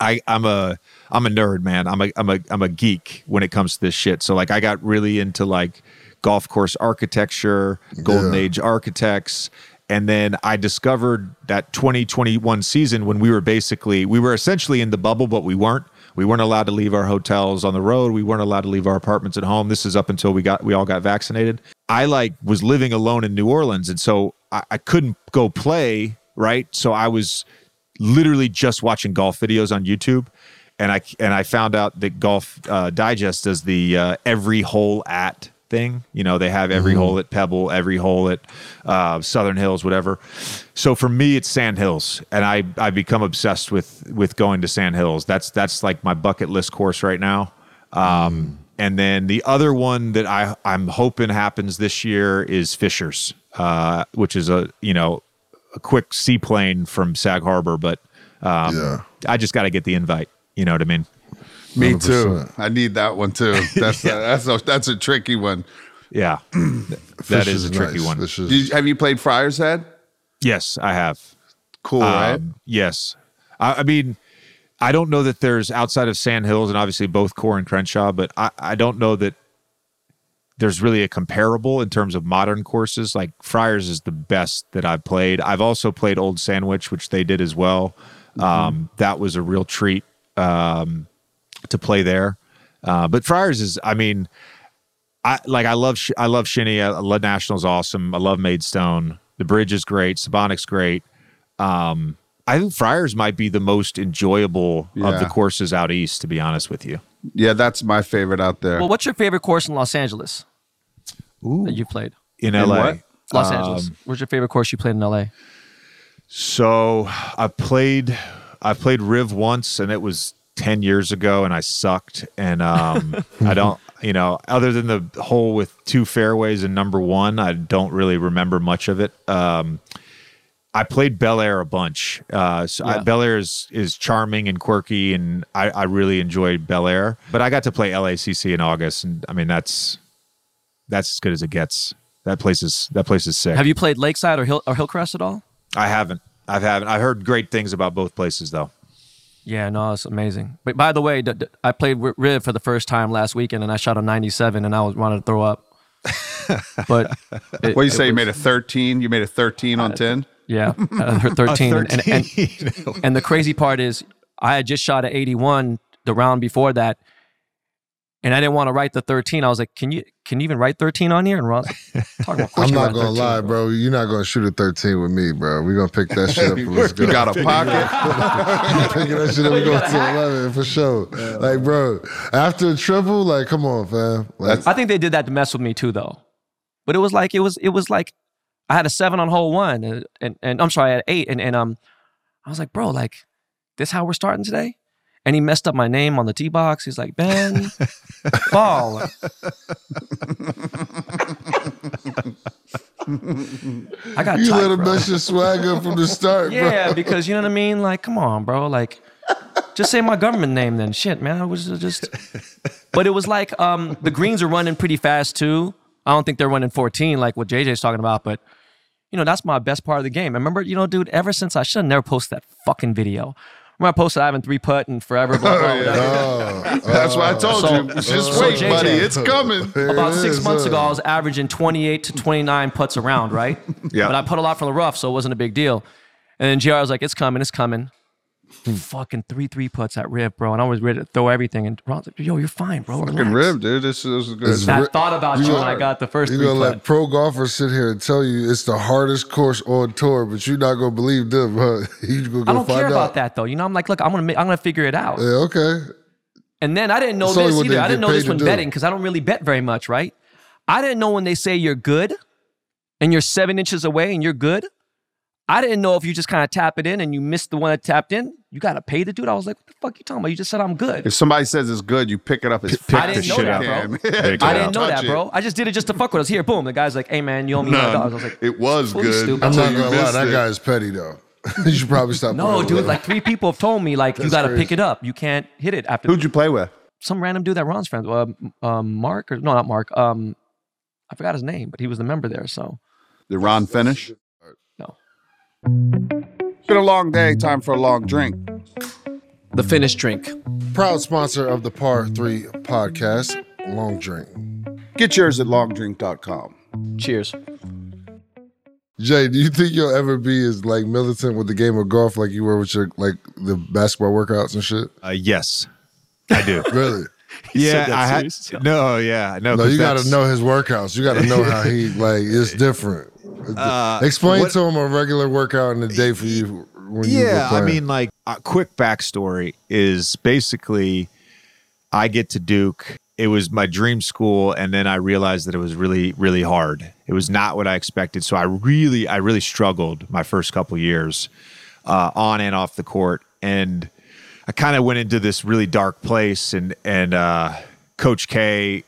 Speaker 2: I, I'm a I'm a nerd, man. I'm a I'm a I'm a geek when it comes to this shit. So like I got really into like golf course architecture, golden
Speaker 1: Yeah.
Speaker 2: age architects. And then I discovered that 2021 season when we were basically we were essentially in the bubble, but we weren't. We weren't allowed to leave our hotels on the road. We weren't allowed to leave our apartments at home. This is up until we got we all got vaccinated. I like was living alone in New Orleans, and so I, I couldn't go play. Right, so I was literally just watching golf videos on YouTube. And I and I found out that Golf uh, Digest does the uh, every hole at thing. You know, they have every hole at Pebble, every hole at uh, Southern Hills, whatever. So for me, it's Sand Hills, and I I become obsessed with with going to Sand Hills. That's that's like my bucket list course right now. Um, And then the other one that I I'm hoping happens this year is Fishers, uh, which is a you know a quick seaplane from Sag Harbor, but um,
Speaker 1: Yeah.
Speaker 2: I just got to get the invite. You know what I mean?
Speaker 3: Me too.
Speaker 1: 100%.
Speaker 3: I need that one too. That's a, that's a, that's a tricky one.
Speaker 2: Yeah, that
Speaker 1: is,
Speaker 2: is a tricky
Speaker 1: nice.
Speaker 2: one.
Speaker 1: Is-
Speaker 3: Did you, have you played Friar's Head?
Speaker 2: Yes, I have.
Speaker 3: Cool, right?
Speaker 2: Um, yes. I, I mean, I don't know that there's outside of Sand Hills and obviously both Coore and Crenshaw, but I, I don't know that there's really a comparable in terms of modern courses. Like Friars is the best that I've played. I've also played Old Sandwich, which they did as well. Um, that was a real treat um, to play there. Uh, but Friars is, I mean, I like I love I love Shinny. I love National's awesome. I love Maidstone. The bridge is great. Sebonack's great. Um, I think Friars might be the most enjoyable of the courses out east. To be honest with you,
Speaker 3: yeah, that's my favorite out there.
Speaker 4: Well, what's your favorite course in Los Angeles that you played?
Speaker 2: in,
Speaker 3: In
Speaker 2: LA.
Speaker 3: what?
Speaker 4: Los Angeles.
Speaker 2: Um,
Speaker 4: What's your favorite course you played in LA?
Speaker 2: So I played I played Riv once and it was 10 years ago and I sucked and um I don't you know other than the hole with two fairways and number 1 I don't really remember much of it. Um I played Bel Air a bunch. Uh, so I,
Speaker 4: Yeah.
Speaker 2: Bel Air is, is charming and quirky, and I, I really enjoyed Bel Air. But I got to play LACC in August, and I mean that's that's as good as it gets. That place is that place is sick.
Speaker 4: Have you played Lakeside or Hill or Hillcrest at all?
Speaker 2: I haven't. I haven't. I heard great things about both places though.
Speaker 4: Yeah, no, it's amazing. But by the way, d- d- I played Ri- Riv for the first time last weekend, and I shot a 97, and I was wanted to throw up. But it-
Speaker 3: what do you
Speaker 4: it
Speaker 3: say? You made a 13? You made a 13 on 10?
Speaker 4: Yeah, uh, her 13. and, and, and, and the crazy part is, I had just shot at 81 the round before that, and I didn't want to write the 13. I was like, "Can you can you even write 13 on here?" And Ron's like, "Talking about, of course
Speaker 1: I'm not gonna
Speaker 4: 13,
Speaker 1: lie, bro. You're not gonna shoot a 13 with me, bro. We're gonna pick that shit up and let's go.
Speaker 3: You got a pocket?
Speaker 1: picking that shit up. We go to 11 for sure. Like, bro, after a triple, like, come on, fam. Like,
Speaker 4: I think they did that to mess with me too, though. But it was like it was it was like I had a seven on hole one, and and, and I'm sorry, I had eight, and and um, I was like, bro, like this how we're starting today. And he messed up my name on the tee box. He's like, Ben Ball. I got
Speaker 1: you
Speaker 4: tight,
Speaker 1: let him
Speaker 4: bro.
Speaker 1: mess your swag up from the start,
Speaker 4: Yeah,
Speaker 1: bro.
Speaker 4: because you know what I mean. Like, come on, bro. Like, just say my government name then. Shit, man. I was just. But it was like um, the greens are running pretty fast too. I don't think they're running 14 like what JJ's talking about, but you know that's my best part of the game. I remember, you know, dude. Ever since I should have never posted that fucking video. Remember I posted I haven't three putt and forever. Blah, blah, whatever.
Speaker 1: Oh,
Speaker 3: That's what I told
Speaker 4: So-
Speaker 3: you. Just
Speaker 4: so
Speaker 3: wait,
Speaker 4: JJ.
Speaker 3: buddy. It's coming.
Speaker 4: About
Speaker 1: it
Speaker 4: six
Speaker 1: is,
Speaker 4: months
Speaker 1: uh,
Speaker 4: ago, I was averaging 28 to 29 putts around, right?
Speaker 2: Yeah.
Speaker 4: But I put a lot from the rough, so it wasn't a big deal. And then JR was like, it's coming, it's coming. Fucking three three putts at Riv, bro. And I was ready to throw everything. And Ron's like, yo, you're fine, bro.
Speaker 3: Fucking
Speaker 4: Relax.
Speaker 3: rib, dude. This is good.
Speaker 4: I
Speaker 1: Ri-
Speaker 4: thought about
Speaker 1: You
Speaker 4: you, when I got the first
Speaker 1: You're gonna
Speaker 4: putt.
Speaker 1: let pro golfers sit here and tell you it's the hardest course on tour, but you're not gonna believe them, huh? You gonna go
Speaker 4: I don't
Speaker 1: find
Speaker 4: care
Speaker 1: out.
Speaker 4: about that though. You know, I'm like, look, I'm gonna I'm gonna figure it out.
Speaker 1: Yeah, okay.
Speaker 4: And then I didn't know
Speaker 1: It's
Speaker 4: this either. I didn't know this when betting because I don't really bet very much, right? I didn't know when they say you're good and you're seven inches away and you're good. I didn't know if you just kind of tap it in and you missed the one that tapped in, you got to pay the dude. I was like, what the fuck you talking about? You just said I'm good.
Speaker 3: If somebody says it's good, you pick it up as
Speaker 2: pick
Speaker 4: I didn't know that, bro. I didn't know that, bro. I just did it just to fuck with us. Here, boom. The guy's like, hey, man, you owe me my
Speaker 3: None.
Speaker 4: dollars. I was like,
Speaker 3: it was
Speaker 4: Fully
Speaker 3: good.
Speaker 4: stupid.
Speaker 1: I'm
Speaker 3: until
Speaker 1: not gonna lie, that
Speaker 3: it.
Speaker 1: guy is petty though. you should probably stop.
Speaker 4: no, dude.
Speaker 1: with
Speaker 4: Like three people have told me, like, you got to
Speaker 1: crazy.
Speaker 4: pick it up. You can't hit it after
Speaker 3: Who'd you play with?
Speaker 4: some random dude that Ron's friends. Uh, um, Mark or no, not Mark. Um, I forgot his name, but he was the member there. So
Speaker 3: Did Ron finish?
Speaker 4: No.
Speaker 3: It's been a long day. Time for a long drink.
Speaker 4: The finished drink.
Speaker 1: Proud sponsor of the Par 3 podcast, Long Drink.
Speaker 3: Get yours at longdrink.com.
Speaker 4: Cheers.
Speaker 1: Jay, do you think you'll ever be as like militant with the game of golf like you were with your like the basketball workouts and shit?
Speaker 2: Uh, yes, I do.
Speaker 1: Really?
Speaker 2: yeah, I had,
Speaker 4: serious?
Speaker 2: no, yeah, no.
Speaker 1: No,
Speaker 2: 'cause
Speaker 1: you got to know his workouts. You got to know how he like. It's different.
Speaker 2: Uh,
Speaker 1: Explain
Speaker 2: what-
Speaker 1: to him a regular workout in the day for you when you
Speaker 2: yeah i mean like a quick backstory is basically i get to duke. It was my dream school and then i realized that it was really really hard. It was not what i expected so i really i really struggled my first couple years uh, on and off the court and i kind of went into this really dark place and and uh, coach k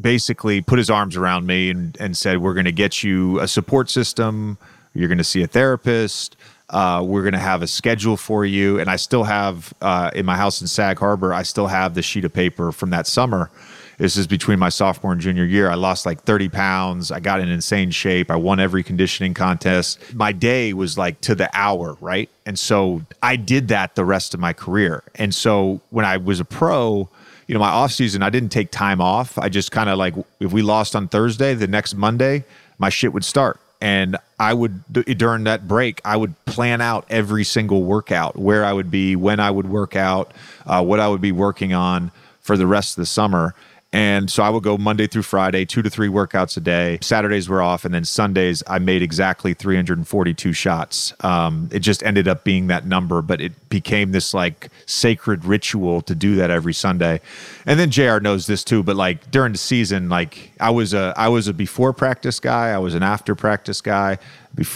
Speaker 2: basically put his arms around me and, and said we're going to get you a support system. You're going to see a therapist. Uh, we're going to have a schedule for you. And i still have uh, in my house in sag harbor i still have the sheet of paper from that summer. This is between my sophomore and junior year. I lost like 30 pounds. I got in insane shape. I won every conditioning contest. My day was like to the hour right? And so i did that the rest of my career. And so when i was a pro you know, my off season, I didn't take time off. I just kind of like, if we lost on Thursday, the next Monday, my shit would start. And I would, during that break, I would plan out every single workout, where I would be, when I would work out, uh, what I would be working on for the rest of the summer. And so I would go Monday through Friday, two to three workouts a day. Saturdays were off. And then Sundays, I made exactly 342 shots. Um, it just ended up being that number, but it became this like sacred ritual to do that every Sunday. And then JR knows this too, but like during the season, like I was a, I was a before practice guy. I was an after practice guy.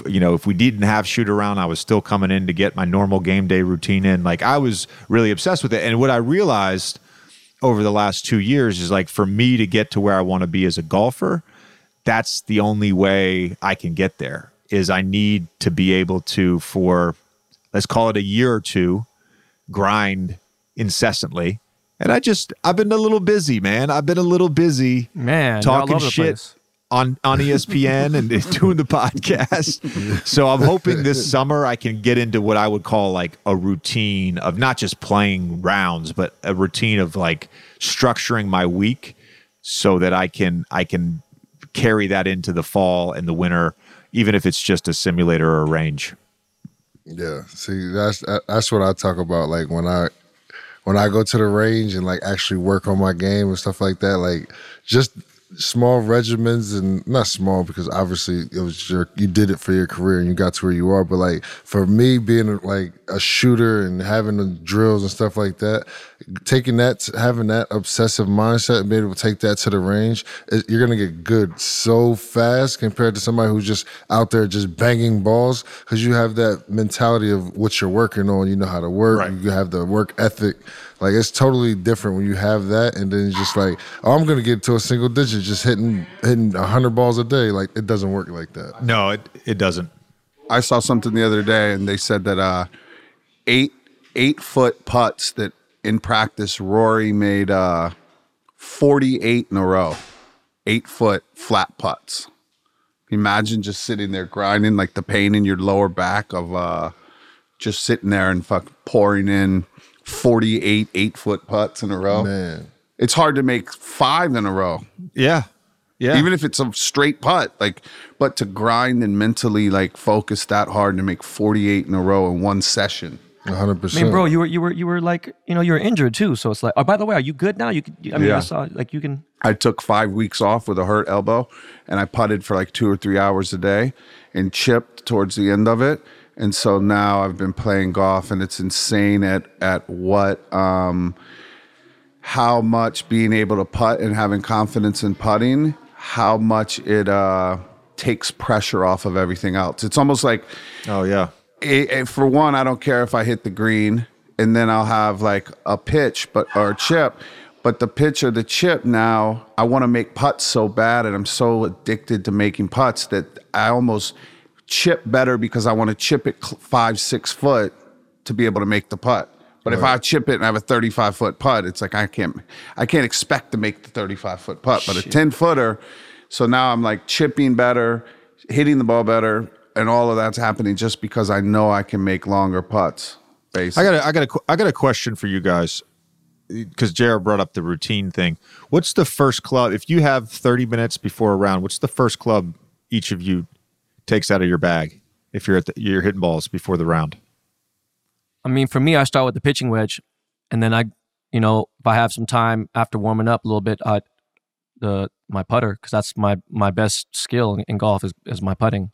Speaker 2: You know, if we didn't have shoot around, I was still coming in to get my normal game day routine in. Like I was really obsessed with it. And what I realized over the last two years is like for me to get to where I want to be as a golfer, that's the only way I can get there. Is I need to be able to for let's call it a year or two grind incessantly. And I just I've been a little busy, man. I've been a little busy
Speaker 4: Man,
Speaker 2: talking shit. On on ESPN and doing the podcast. So I'm hoping this summer I can get into what I would call like a routine of not just playing rounds, but a routine of like structuring my week so that I can I can carry that into the fall and the winter, even if it's just a simulator or a range.
Speaker 1: Yeah, see, that's that's what I talk about. Like when I when I go to the range and like actually work on my game and stuff like that. Like just small regimens and not small because obviously it was your you did it for your career and you got to where you are. But like for me being like a shooter and having the drills and stuff like that, taking that having that obsessive mindset and being able to take that to the range, it, you're gonna get good so fast compared to somebody who's just out there just banging balls because you have that mentality of what you're working on. You know how to work.
Speaker 2: Right.
Speaker 1: You have the work ethic. Like it's totally different when you have that, and then it's just like, oh, I'm gonna get to a single digit, just hitting hitting hundred balls a day. Like it doesn't work like that.
Speaker 2: No, it, it doesn't.
Speaker 3: I saw something the other day, and they said that uh, eight eight foot putts that in practice Rory made uh, forty eight in a row, eight foot flat putts. Imagine just sitting there grinding, like the pain in your lower back of uh, just sitting there and fuck pouring in forty eight eight foot putts in a row.
Speaker 1: Man,
Speaker 3: It's hard to make five in a row
Speaker 2: Yeah. Yeah.
Speaker 3: even if it's a straight putt like but to grind and mentally like focus that hard to make 48 in a row in one session
Speaker 1: 100.
Speaker 4: I
Speaker 1: percent.
Speaker 4: mean, bro, you were you were you were like you know you were injured too. So it's like, oh, by the way, are you good now? You, can, I mean,
Speaker 3: Yeah.
Speaker 4: I saw like you can.
Speaker 3: i took five weeks off with a hurt elbow and i putted for like two or three hours a day and chipped towards the end of it and so now i've been playing golf and it's insane at at what um how much being able to putt and having confidence in putting how much it uh takes pressure off of everything else it's almost like
Speaker 2: oh yeah.
Speaker 3: it, it- for one, I don't care if I hit the green and then I'll have like a pitch, but or a chip. But the pitch or the chip now, I want to make putts so bad, and I'm so addicted to making putts that I almost chip better because I want to chip it five, six foot to be able to make the putt. But if I chip it and I have a 35 foot putt, it's like I can't, I can't expect to make the 35 foot putt. But a 10 footer, so now I'm like chipping better, hitting the ball better, and all of that's happening just because I know I can make longer putts. Basically.
Speaker 2: I got a, I got a, I got a question for you guys because Jared brought up the routine thing. What's the first club? If you have 30 minutes before a round, what's the first club each of you takes out of your bag if you're at the, you're hitting balls before the round?
Speaker 4: I mean, for me, I start with the pitching wedge, and then I you know, if I have some time after warming up a little bit, I the my putter because that's my my best skill in, in golf is is my putting.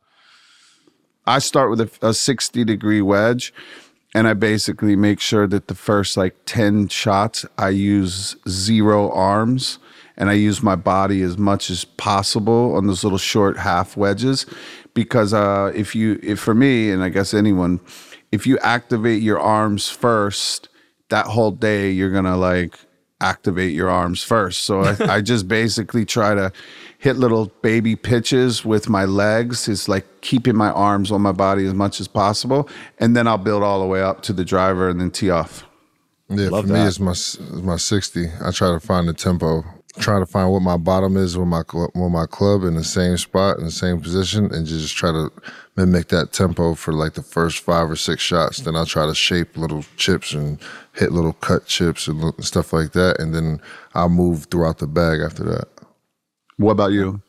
Speaker 3: I start with a, a 60 degree wedge and I basically make sure that the first like 10 shots I use zero arms and I use my body as much as possible on those little short half wedges because uh, if you if for me and I guess anyone if you activate your arms first that whole day you're going to like activate your arms first. So I, I just basically try to hit little baby pitches with my legs. It's like keeping my arms on my body as much as possible, and then I'll build all the way up to the driver and then tee off.
Speaker 1: Yeah,
Speaker 2: Love
Speaker 1: for me, it's my it's my sixty. I try to find the tempo, try to find what my bottom is with my cl- with my club in the same spot in the same position, and just try to mimic that tempo for like the first five or six shots. Then I'll try to shape little chips and hit little cut chips and stuff like that, and then I'll move throughout the bag after that.
Speaker 3: What about you?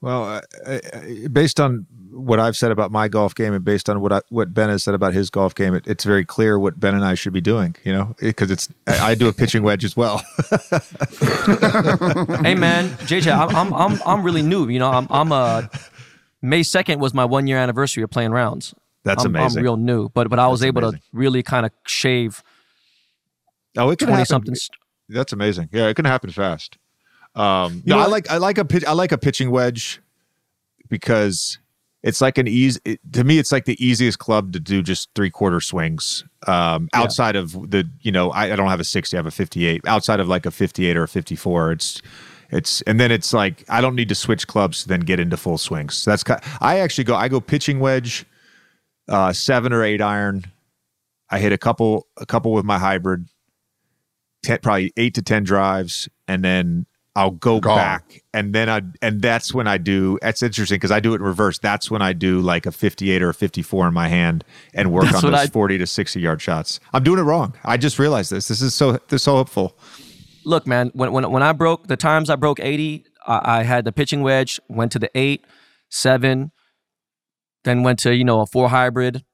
Speaker 2: Well, uh, uh, based on what I've said about my golf game, and based on what I, what Ben has said about his golf game, it, it's very clear what Ben and I should be doing. You know, because it's I, I do a pitching wedge as well.
Speaker 4: hey man, JJ, I'm I'm I'm, I'm really new. You know, I'm I'm uh May second was my one year anniversary of playing rounds.
Speaker 2: That's
Speaker 4: I'm,
Speaker 2: amazing.
Speaker 4: I'm real new, but but I was
Speaker 2: That's
Speaker 4: able
Speaker 2: amazing.
Speaker 4: to really kind of shave
Speaker 2: oh, it
Speaker 4: twenty
Speaker 2: happen.
Speaker 4: something.
Speaker 2: That's amazing. Yeah, it can happen fast. Um, no, I like I like a pitch, I like a pitching wedge because it's like an easy. It, to me, it's like the easiest club to do just three quarter swings. Um, outside of the, you know, I, I don't have a sixty, I have a fifty-eight. Outside of like a fifty-eight or a fifty-four, it's it's and then it's like I don't need to switch clubs to then get into full swings. So that's kind. I actually go. I go pitching wedge, uh, seven or eight iron. I hit a couple a couple with my hybrid, 10, probably eight to ten drives, and then I'll go
Speaker 3: Gone.
Speaker 2: back, and then I and that's when I do. That's interesting because I do it in reverse. That's when I do like a fifty-eight or a fifty-four in my hand and work
Speaker 4: That's
Speaker 2: on those
Speaker 4: I-
Speaker 2: forty to sixty yard shots. I'm doing it wrong. I just realized this. This is so this is so helpful.
Speaker 4: Look, man, when when when I broke the times I broke eighty, I, I had the pitching wedge, went to the eight, seven, then went to you know a four hybrid,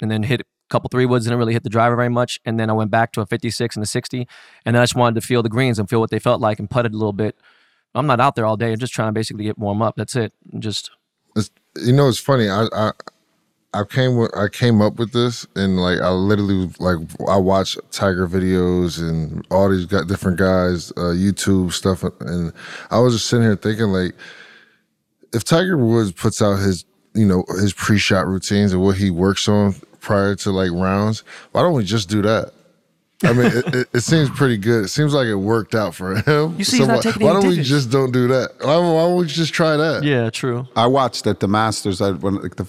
Speaker 4: and then hit couple three woods. Didn't really hit the driver very much, and then I went back to a fifty-six and a sixty, and then I just wanted to feel the greens and feel what they felt like and putted a little bit. I'm not out there all day. I'm just trying to basically get warm up. That's it. Just
Speaker 1: It's, you know, it's funny. I, I I came with I came up with this and like I literally like I watch Tiger videos and all these got different guys uh, YouTube stuff and I was just sitting here thinking like if Tiger Woods puts out his you know his pre-shot routines and what he works on prior to like rounds why don't we just do that I mean it, it, it seems pretty good it seems like it worked out for him
Speaker 4: You see, he's not
Speaker 1: why,
Speaker 4: taking
Speaker 1: why don't we just don't do that why, why don't we just try that
Speaker 4: yeah, true.
Speaker 3: I watched at the Masters. I when like the,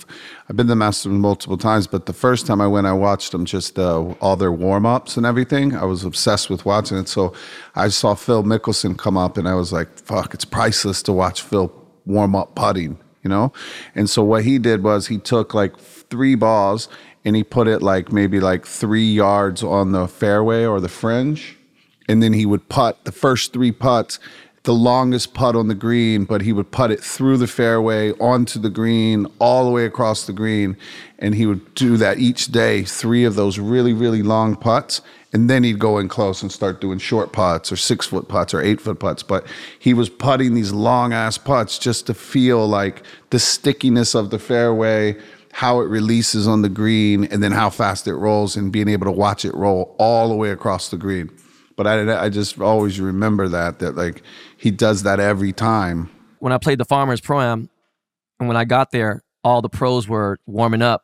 Speaker 3: I've been to the Masters multiple times, but the first time I went, I watched them just uh, all their warm ups and everything. I was obsessed with watching it. So I saw Phil Mickelson come up, and I was like, "Fuck, it's priceless to watch Phil warm up putting." You know, and so what he did was he took like three balls and he put it like maybe like three yards on the fairway or the fringe and then he would putt the first three putts the longest putt on the green but he would putt it through the fairway onto the green all the way across the green and he would do that each day three of those really really long putts and then he'd go in close and start doing short putts or six foot putts or eight foot putts but he was putting these long ass putts just to feel like the stickiness of the fairway how it releases on the green and then how fast it rolls and being able to watch it roll all the way across the green but I, I just always remember that that like he does that every time.
Speaker 4: when I played the Farmers Pro Am, and when I got there, all the pros were warming up,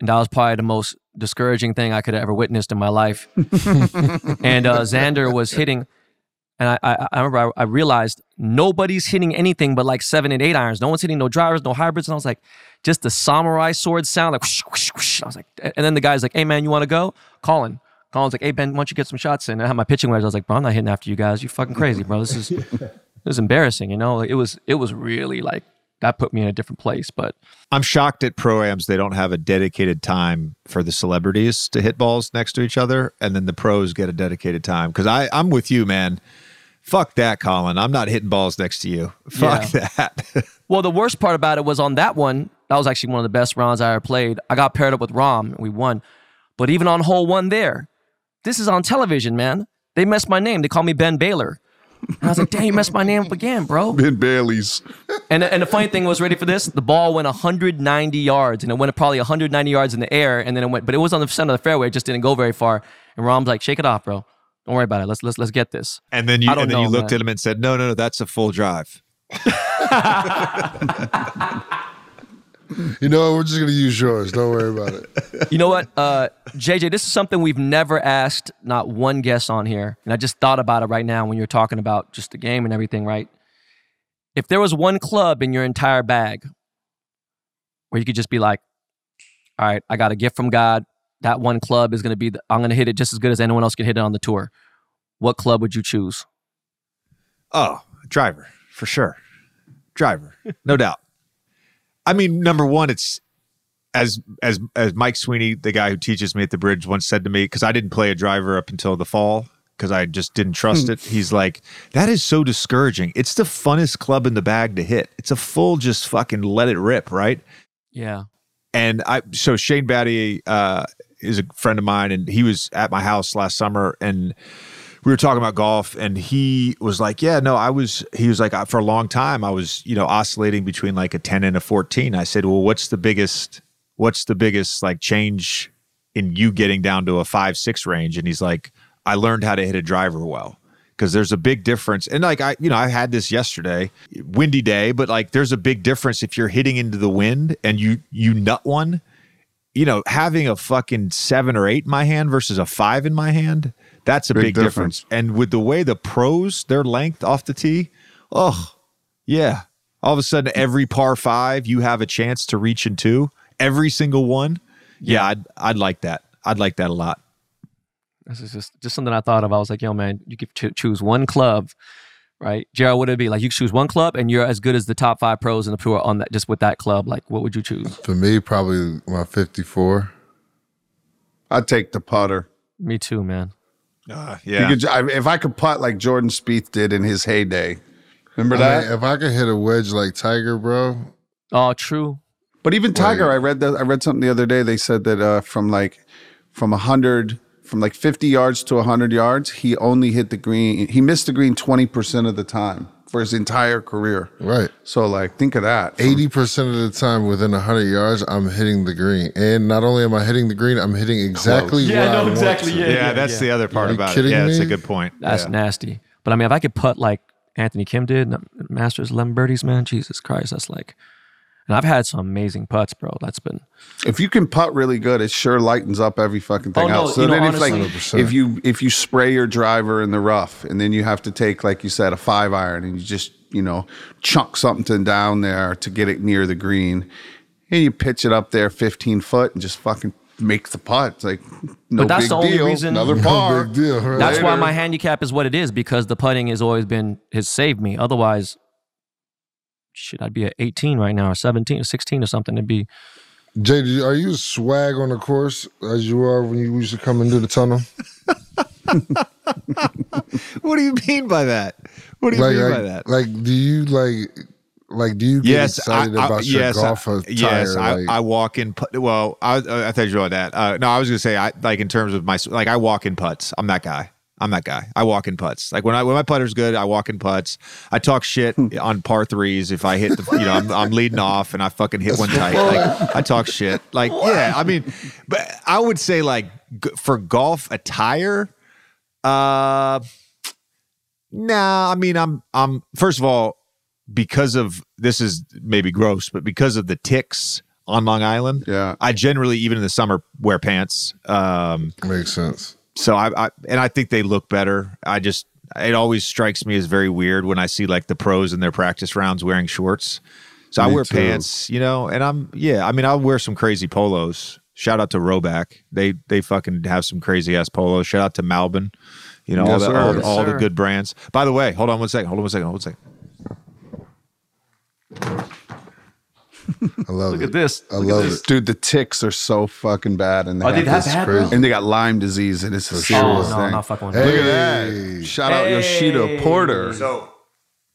Speaker 4: and that was probably the most discouraging thing I could have ever witnessed in my life. and uh, Xander was hitting, and I, I, I remember I, I realized nobody's hitting anything but like seven and eight irons. No one's hitting no drivers, no hybrids, and I was like, just the samurai sword sound, like whoosh, whoosh, whoosh. I was like, and then the guy's like, "Hey man, you want to go?" Colin. Colin's like, "Hey Ben, why don't you get some shots in?" And I had my pitching wedge. I was like, "Bro, I'm not hitting after you guys. You fucking crazy, bro. This is it was embarrassing, you know. Like, it was it was really like that put me in a different place. But
Speaker 2: I'm shocked at proams they don't have a dedicated time for the celebrities to hit balls next to each other, and then the pros get a dedicated time. Because I I'm with you, man. Fuck that, Colin. I'm not hitting balls next to you. Fuck that.
Speaker 4: well, the worst part about it was on that one. That was actually one of the best rounds I ever played. I got paired up with Rom, and we won. But even on hole one there, this is on television, man. They messed my name. They call me Ben Baylor. And I was like, damn, you messed my name up again, bro.
Speaker 3: Ben Bailey's.
Speaker 4: And, and the funny thing was, ready for this? The ball went 190 yards, and it went probably 190 yards in the air, and then it went, but it was on the center of the fairway. It just didn't go very far. And Rom's like, shake it off, bro. Don't worry about it. Let's let's let's get this.
Speaker 2: And then you and then you looked
Speaker 4: man.
Speaker 2: at him and said, "No, no, no, that's a full drive."
Speaker 1: You know? We're just gonna use yours. Don't worry about it.
Speaker 4: You know what, uh, JJ? This is something we've never asked not one guest on here, and I just thought about it right now when you were talking about just the game and everything. Right? If there was one club in your entire bag where you could just be like, "All right, I got a gift from God. That one club is going to be. The, I'm going to hit it just as good as anyone else can hit it on the tour." What club would you choose?
Speaker 2: Oh, driver for sure, driver, no doubt. I mean, number one, it's as as as Mike Sweeney, the guy who teaches me at the bridge, once said to me because I didn't play a driver up until the fall because I just didn't trust it. He's like, that is so discouraging. It's the funnest club in the bag to hit. It's a full, just fucking let it rip, right?
Speaker 4: Yeah.
Speaker 2: and I so Shane Battier uh, is a friend of mine, and he was at my house last summer, and we were talking about golf, and he was like, "Yeah, no, I was." He was like, "For a long time, I was, you know, oscillating between like a ten and a 14. I said, "Well, what's the biggest? What's the biggest like change in you getting down to a five six range?" And he's like, "I learned how to hit a driver well." because there's a big difference. And like I, you know, I had this yesterday, windy day, but like there's a big difference if you're hitting into the wind and you you nut one. You know, having a fucking seven or eight in my hand versus a five in my hand, that's a big,
Speaker 3: Big
Speaker 2: difference.
Speaker 3: difference.
Speaker 2: And with the way the pros, their length off the tee, oh yeah. All of a sudden, every par five, you have a chance to reach in two. Every single one. Yeah, I'd I'd like that. I'd like that a lot.
Speaker 4: This is just just something I thought of. I was like, yo, man, you could cho- choose one club, right? Jared, what would it be? Like you choose one club and you're as good as the top five pros in the tour on that just with that club. Like, what would you choose?
Speaker 1: For me, probably my 54.
Speaker 3: I'd take the putter.
Speaker 4: Me too, man.
Speaker 2: Uh, yeah.
Speaker 3: could, I, if I could putt like Jordan Spieth did in his heyday, remember
Speaker 1: I
Speaker 3: that?
Speaker 1: mean, if I could hit a wedge like Tiger, bro,
Speaker 4: Oh, true.
Speaker 3: But even Tiger, I read that I read something the other day. They said that uh, from like from a hundred, from like fifty yards to hundred yards, he only hit the green. He missed the green twenty percent of the time for his entire career.
Speaker 1: right.
Speaker 3: So like, think of that. From-
Speaker 1: 80% of the time within 100 yards, I'm hitting the green. And not only am I hitting the green, I'm hitting exactly
Speaker 4: Yeah, I
Speaker 1: where want
Speaker 4: exactly,
Speaker 1: to.
Speaker 4: yeah.
Speaker 2: yeah, that's the other part
Speaker 1: Are you
Speaker 2: about it.
Speaker 1: kidding
Speaker 2: Yeah, that's a good point.
Speaker 4: That's
Speaker 2: Yeah.
Speaker 4: nasty. But I mean, if I could putt like Anthony Kim did, Masters 11 birdies, man, Jesus Christ, that's like. And I've had some amazing putts, bro. That's been
Speaker 3: if you can putt really good, it sure lightens up every fucking thing
Speaker 4: Oh, no,
Speaker 3: else. So
Speaker 4: you know,
Speaker 3: then, if like
Speaker 1: 100%.
Speaker 3: if you if you spray your driver in the rough, and then you have to take like you said a five iron, and you just you know chunk something down there to get it near the green, and you pitch it up there fifteen foot and just fucking make the putt. It's like no
Speaker 4: But that's
Speaker 3: big
Speaker 4: the only
Speaker 3: deal,
Speaker 4: reason-
Speaker 3: another
Speaker 1: No big deal, right?
Speaker 4: That's why my handicap is what it is because the putting has always been has saved me. Otherwise, shit, I'd be at 18 right now or 17 or 16 or something. It'd be
Speaker 1: Jay, you- are you as swag on the course as you are when you used to come into the tunnel?
Speaker 2: What do you mean by that? What do you
Speaker 1: like,
Speaker 2: mean
Speaker 1: like,
Speaker 2: by that?
Speaker 1: like, do you like, like, do you get
Speaker 2: yes,
Speaker 1: excited
Speaker 2: I, I,
Speaker 1: about your
Speaker 2: yes,
Speaker 1: golf attire?
Speaker 2: yes. I,
Speaker 1: like,
Speaker 2: I walk in. Put, well, I, I thought you were that. Uh, no, I was gonna say, I like in terms of my like, I walk in putts. I'm that guy. I'm that guy. I walk in putts. Like when I when my putter's good, I walk in putts. I talk shit on par threes if I hit the you know I'm, I'm leading off and I fucking hit one tight. Like I talk shit. Like yeah, I mean, but I would say like g- for golf attire, uh, nah. I mean, I'm I'm first of all because of this is maybe gross, but because of the ticks on Long Island,
Speaker 3: Yeah.
Speaker 2: I generally even in the summer wear pants. Um,
Speaker 1: makes sense.
Speaker 2: So I, I and I think they look better. I just it always strikes me as very weird when I see like the pros in their practice rounds wearing shorts. So I wear
Speaker 3: too.
Speaker 2: pants, you know, and I'm yeah. I mean, I'll wear some crazy polos. Shout out to Rhoback. They they fucking have some crazy ass polos. Shout out to Malbon. You know all, the,
Speaker 3: sir.
Speaker 2: all,
Speaker 3: Yes,
Speaker 2: all the good brands. By the way, hold on one second. Hold on one second. Hold on one second.
Speaker 1: I love
Speaker 4: look
Speaker 1: it.
Speaker 4: at this.
Speaker 1: I
Speaker 4: Look
Speaker 1: love
Speaker 4: this.
Speaker 1: it.
Speaker 3: Dude, the ticks are so fucking bad, and they,
Speaker 4: Oh, they
Speaker 3: have
Speaker 4: that
Speaker 3: this-
Speaker 4: bad,
Speaker 1: crazy.
Speaker 4: bro?
Speaker 3: and they got Lyme disease, and it's a
Speaker 4: Oh
Speaker 3: serious
Speaker 4: no,
Speaker 3: thing.
Speaker 4: not fucking with
Speaker 1: Hey,
Speaker 3: Look at that! Shout out Yoshida Porter.
Speaker 2: So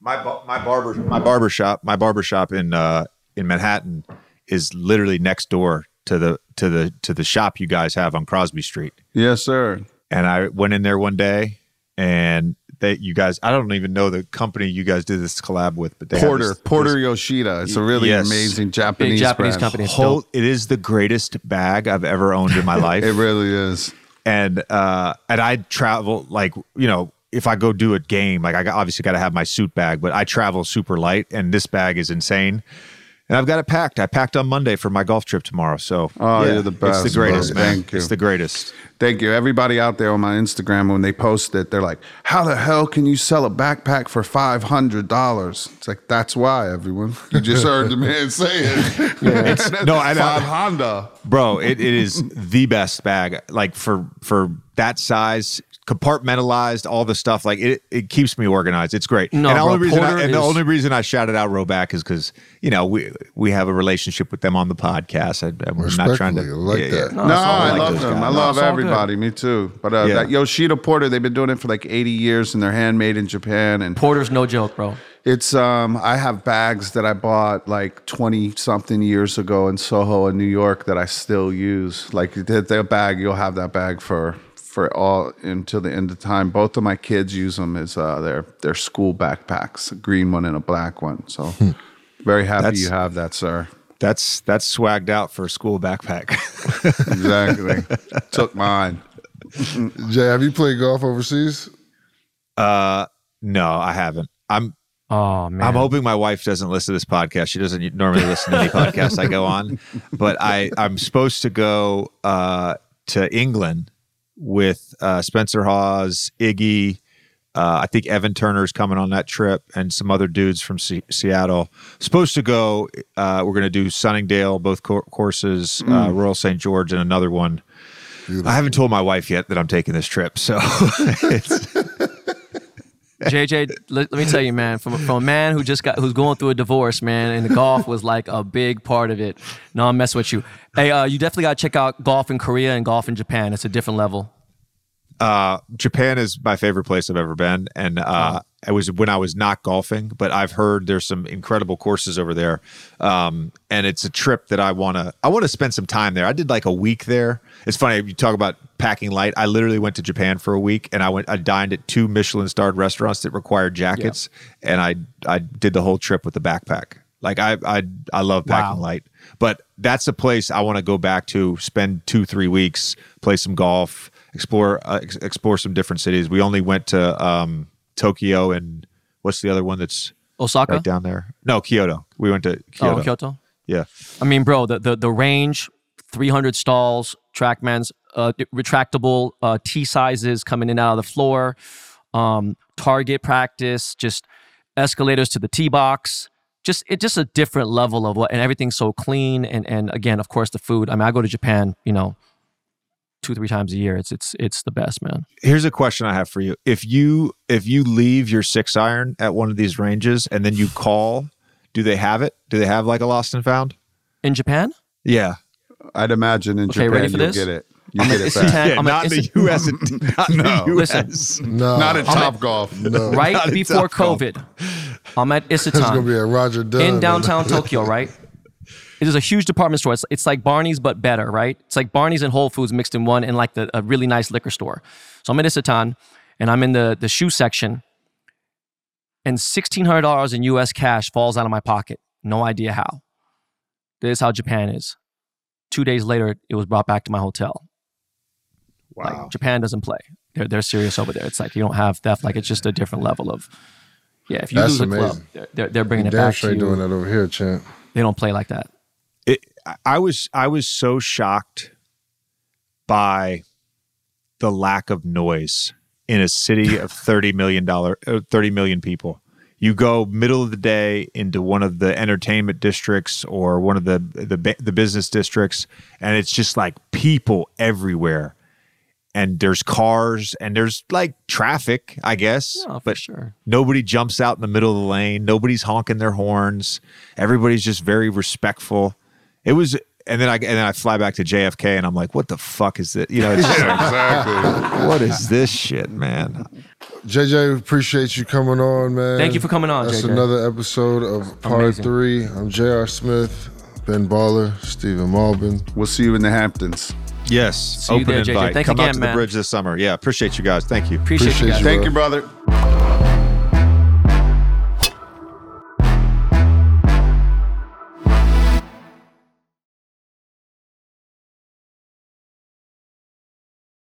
Speaker 2: my ba- my barber my barber shop my barber shop in uh in Manhattan is literally next door to the to the to the shop you guys have on Crosby Street.
Speaker 3: Yes, sir.
Speaker 2: and I went in there one day, and that you guys, I don't even know the company you guys did this collab with, but they
Speaker 3: Porter
Speaker 2: this-
Speaker 3: Porter
Speaker 2: this
Speaker 3: Yoshida. It's a really
Speaker 2: Yes.
Speaker 3: amazing Japanese
Speaker 4: Big Japanese
Speaker 3: brand.
Speaker 4: company. It's
Speaker 2: whole. It is the greatest bag I've ever owned in my life.
Speaker 3: It really is.
Speaker 2: and uh and I travel like you know if I go do a game like I obviously got to have my suit bag but I travel super light and this bag is insane and I've got it packed I packed on Monday for my golf trip tomorrow so
Speaker 3: Oh, you're the best.
Speaker 2: it's the greatest
Speaker 3: bro.
Speaker 2: man
Speaker 3: Thank you.
Speaker 2: it's the greatest
Speaker 3: Thank you. Everybody out there on my Instagram, when they post it, they're like, How the hell can you sell a backpack for $500? It's like, That's why, everyone. You just heard the man say it. yeah.
Speaker 2: no, I know.
Speaker 3: Five Honda.
Speaker 2: bro it, it is the best bag like for for that size compartmentalized all the stuff like it it keeps me organized it's great
Speaker 4: No,
Speaker 2: and the only reason I,
Speaker 4: Porter
Speaker 2: and the
Speaker 4: is-
Speaker 2: only reason I shouted out Rhoback is because you know we we have a relationship with them on the podcast I, I'm not trying to
Speaker 1: Respectfully, I like that.
Speaker 3: No,
Speaker 4: it's all
Speaker 3: I
Speaker 4: like
Speaker 3: love them.
Speaker 2: guys.
Speaker 3: I love
Speaker 4: it's all
Speaker 3: everybody. Me too. But uh,
Speaker 2: Yeah.
Speaker 3: that Yoshida Porter, they've been doing it for like 80 years and they're handmade in Japan. And
Speaker 4: Porter's no joke, bro.
Speaker 3: It's um I have bags that I bought like 20 something years ago in Soho in New York that I still use. Like that that bag you'll have that bag for for all until the end of time. Both of my kids use them as uh their their school backpacks, a green one and a black one. So very happy
Speaker 2: That's-
Speaker 3: you have that, sir.
Speaker 2: that's that's swagged out for a school backpack
Speaker 3: Exactly. Took mine.
Speaker 1: Jay, have you played golf overseas?
Speaker 2: Uh, no, I haven't. I'm
Speaker 4: Oh man.
Speaker 2: I'm hoping my wife doesn't listen to this podcast. She doesn't normally listen to any podcast I go on, but I I'm supposed to go uh, to England with uh, Spencer Hawes, Iggy. Uh, I think Evan Turner's coming on that trip, and some other dudes from Se- Seattle. Supposed to go. Uh, we're going to do Sunningdale, both cour courses, uh, Royal St. George, and another one. I haven't told my wife yet that I'm taking this trip, so it's,
Speaker 4: JJ, let, let me tell you, man, from, from a man who just got who's going through a divorce, man, and the golf was like a big part of it. No, I'm messing with you. Hey, uh, you definitely got to check out golf in Korea and golf in Japan. It's a different level.
Speaker 2: uh, Japan is my favorite place I've ever been, and uh, it was when I was not golfing. But I've heard there's some incredible courses over there, um, and it's a trip that I wanna I want to spend some time there. I did like a week there. It's funny you talk about packing light. I literally went to Japan for a week, and I went I dined at two Michelin starred restaurants that required jackets, and I I did the whole trip with the backpack. Like I I I love packing
Speaker 4: Wow.
Speaker 2: light, but that's a place I want to go back to. Spend two three weeks, play some golf, explore uh, ex- explore some different cities. We only went to um, Tokyo and what's the other one that's
Speaker 4: Osaka?
Speaker 2: right down there? No, Kyoto. We went to Kyoto.
Speaker 4: Oh, Kyoto.
Speaker 2: Yeah,
Speaker 4: I mean, bro, the the, the range, 300 stalls, TrackMan's uh, retractable uh, T sizes coming in and out of the floor, um, target practice, just escalators to the T box. Just it just a different level of what, and everything's so clean. And and again, of course, the food. I mean, I go to Japan, you know, two three times a year. It's it's it's the best, man.
Speaker 2: here's a question I have for you. If you if you leave your six iron at one of these ranges and then you call, do they have it? Do they have like a lost and found?
Speaker 4: In Japan,
Speaker 2: Yeah.
Speaker 3: I'd imagine in
Speaker 4: Okay,
Speaker 3: Japan
Speaker 4: ready for
Speaker 3: you'll
Speaker 4: this?
Speaker 3: get it. You
Speaker 4: I'm
Speaker 3: get
Speaker 4: at
Speaker 3: it back.
Speaker 4: Isetan-
Speaker 2: Yeah,
Speaker 4: I'm
Speaker 2: not
Speaker 4: at
Speaker 2: in the
Speaker 4: Ise-
Speaker 2: U.S. Not in
Speaker 3: No.
Speaker 2: the
Speaker 4: Listen.
Speaker 1: No.
Speaker 3: Not at Topgolf.
Speaker 1: no.
Speaker 4: right
Speaker 2: Not
Speaker 4: before COVID, I'm at
Speaker 1: It's going to be a Roger Dunn.
Speaker 4: in downtown Tokyo, right? It is a huge department store. It's, it's like Barney's but better, right? It's like Barney's and Whole Foods mixed in one, and like the, a really nice liquor store. So I'm at Isetan, and I'm in the the shoe section, and sixteen hundred dollars in U.S. cash falls out of my pocket. No idea how. This is how Japan is. Two days later, it was brought back to my hotel.
Speaker 2: Wow.
Speaker 4: Like Japan doesn't play. They're they're serious over there. It's like you don't have theft. Like it's just a different level of. Yeah, if you
Speaker 1: That's
Speaker 4: lose a club, they're, they're, they're bringing it back to
Speaker 1: straight doing that over here, champ.
Speaker 4: They don't play like that.
Speaker 2: It, I- was I was so shocked by the lack of noise in a city of 30 million dollar uh, 30 million people. You go middle of the day into one of the entertainment districts or one of the the the business districts and it's just like people everywhere. And there's cars and there's like traffic, I guess.
Speaker 4: No, for
Speaker 2: but
Speaker 4: sure.
Speaker 2: Nobody jumps out in the middle of the lane. Nobody's honking their horns. Everybody's just very respectful. It was, and then I and then I fly back to JFK, and I'm like, what the fuck is this? You know, it's just like,
Speaker 3: exactly.
Speaker 2: what is this shit, man?
Speaker 1: JJ, appreciate you coming on, man.
Speaker 4: Thank you for coming on,
Speaker 1: That's
Speaker 4: JJ.
Speaker 1: another episode of Par
Speaker 4: Amazing.
Speaker 1: 3. I'm JR Smith, Ben Baller, Stephen Malbon.
Speaker 3: We'll see you in the Hamptons.
Speaker 2: Yes.
Speaker 4: See you
Speaker 2: Open
Speaker 4: there, JJ.
Speaker 2: invite.
Speaker 4: Thanks
Speaker 2: Come out to
Speaker 4: man.
Speaker 2: the bridge this summer. Yeah. Appreciate you guys. Thank you.
Speaker 4: Appreciate,
Speaker 1: Appreciate
Speaker 4: you guys.
Speaker 1: you.
Speaker 3: Thank
Speaker 1: bro.
Speaker 3: you, brother.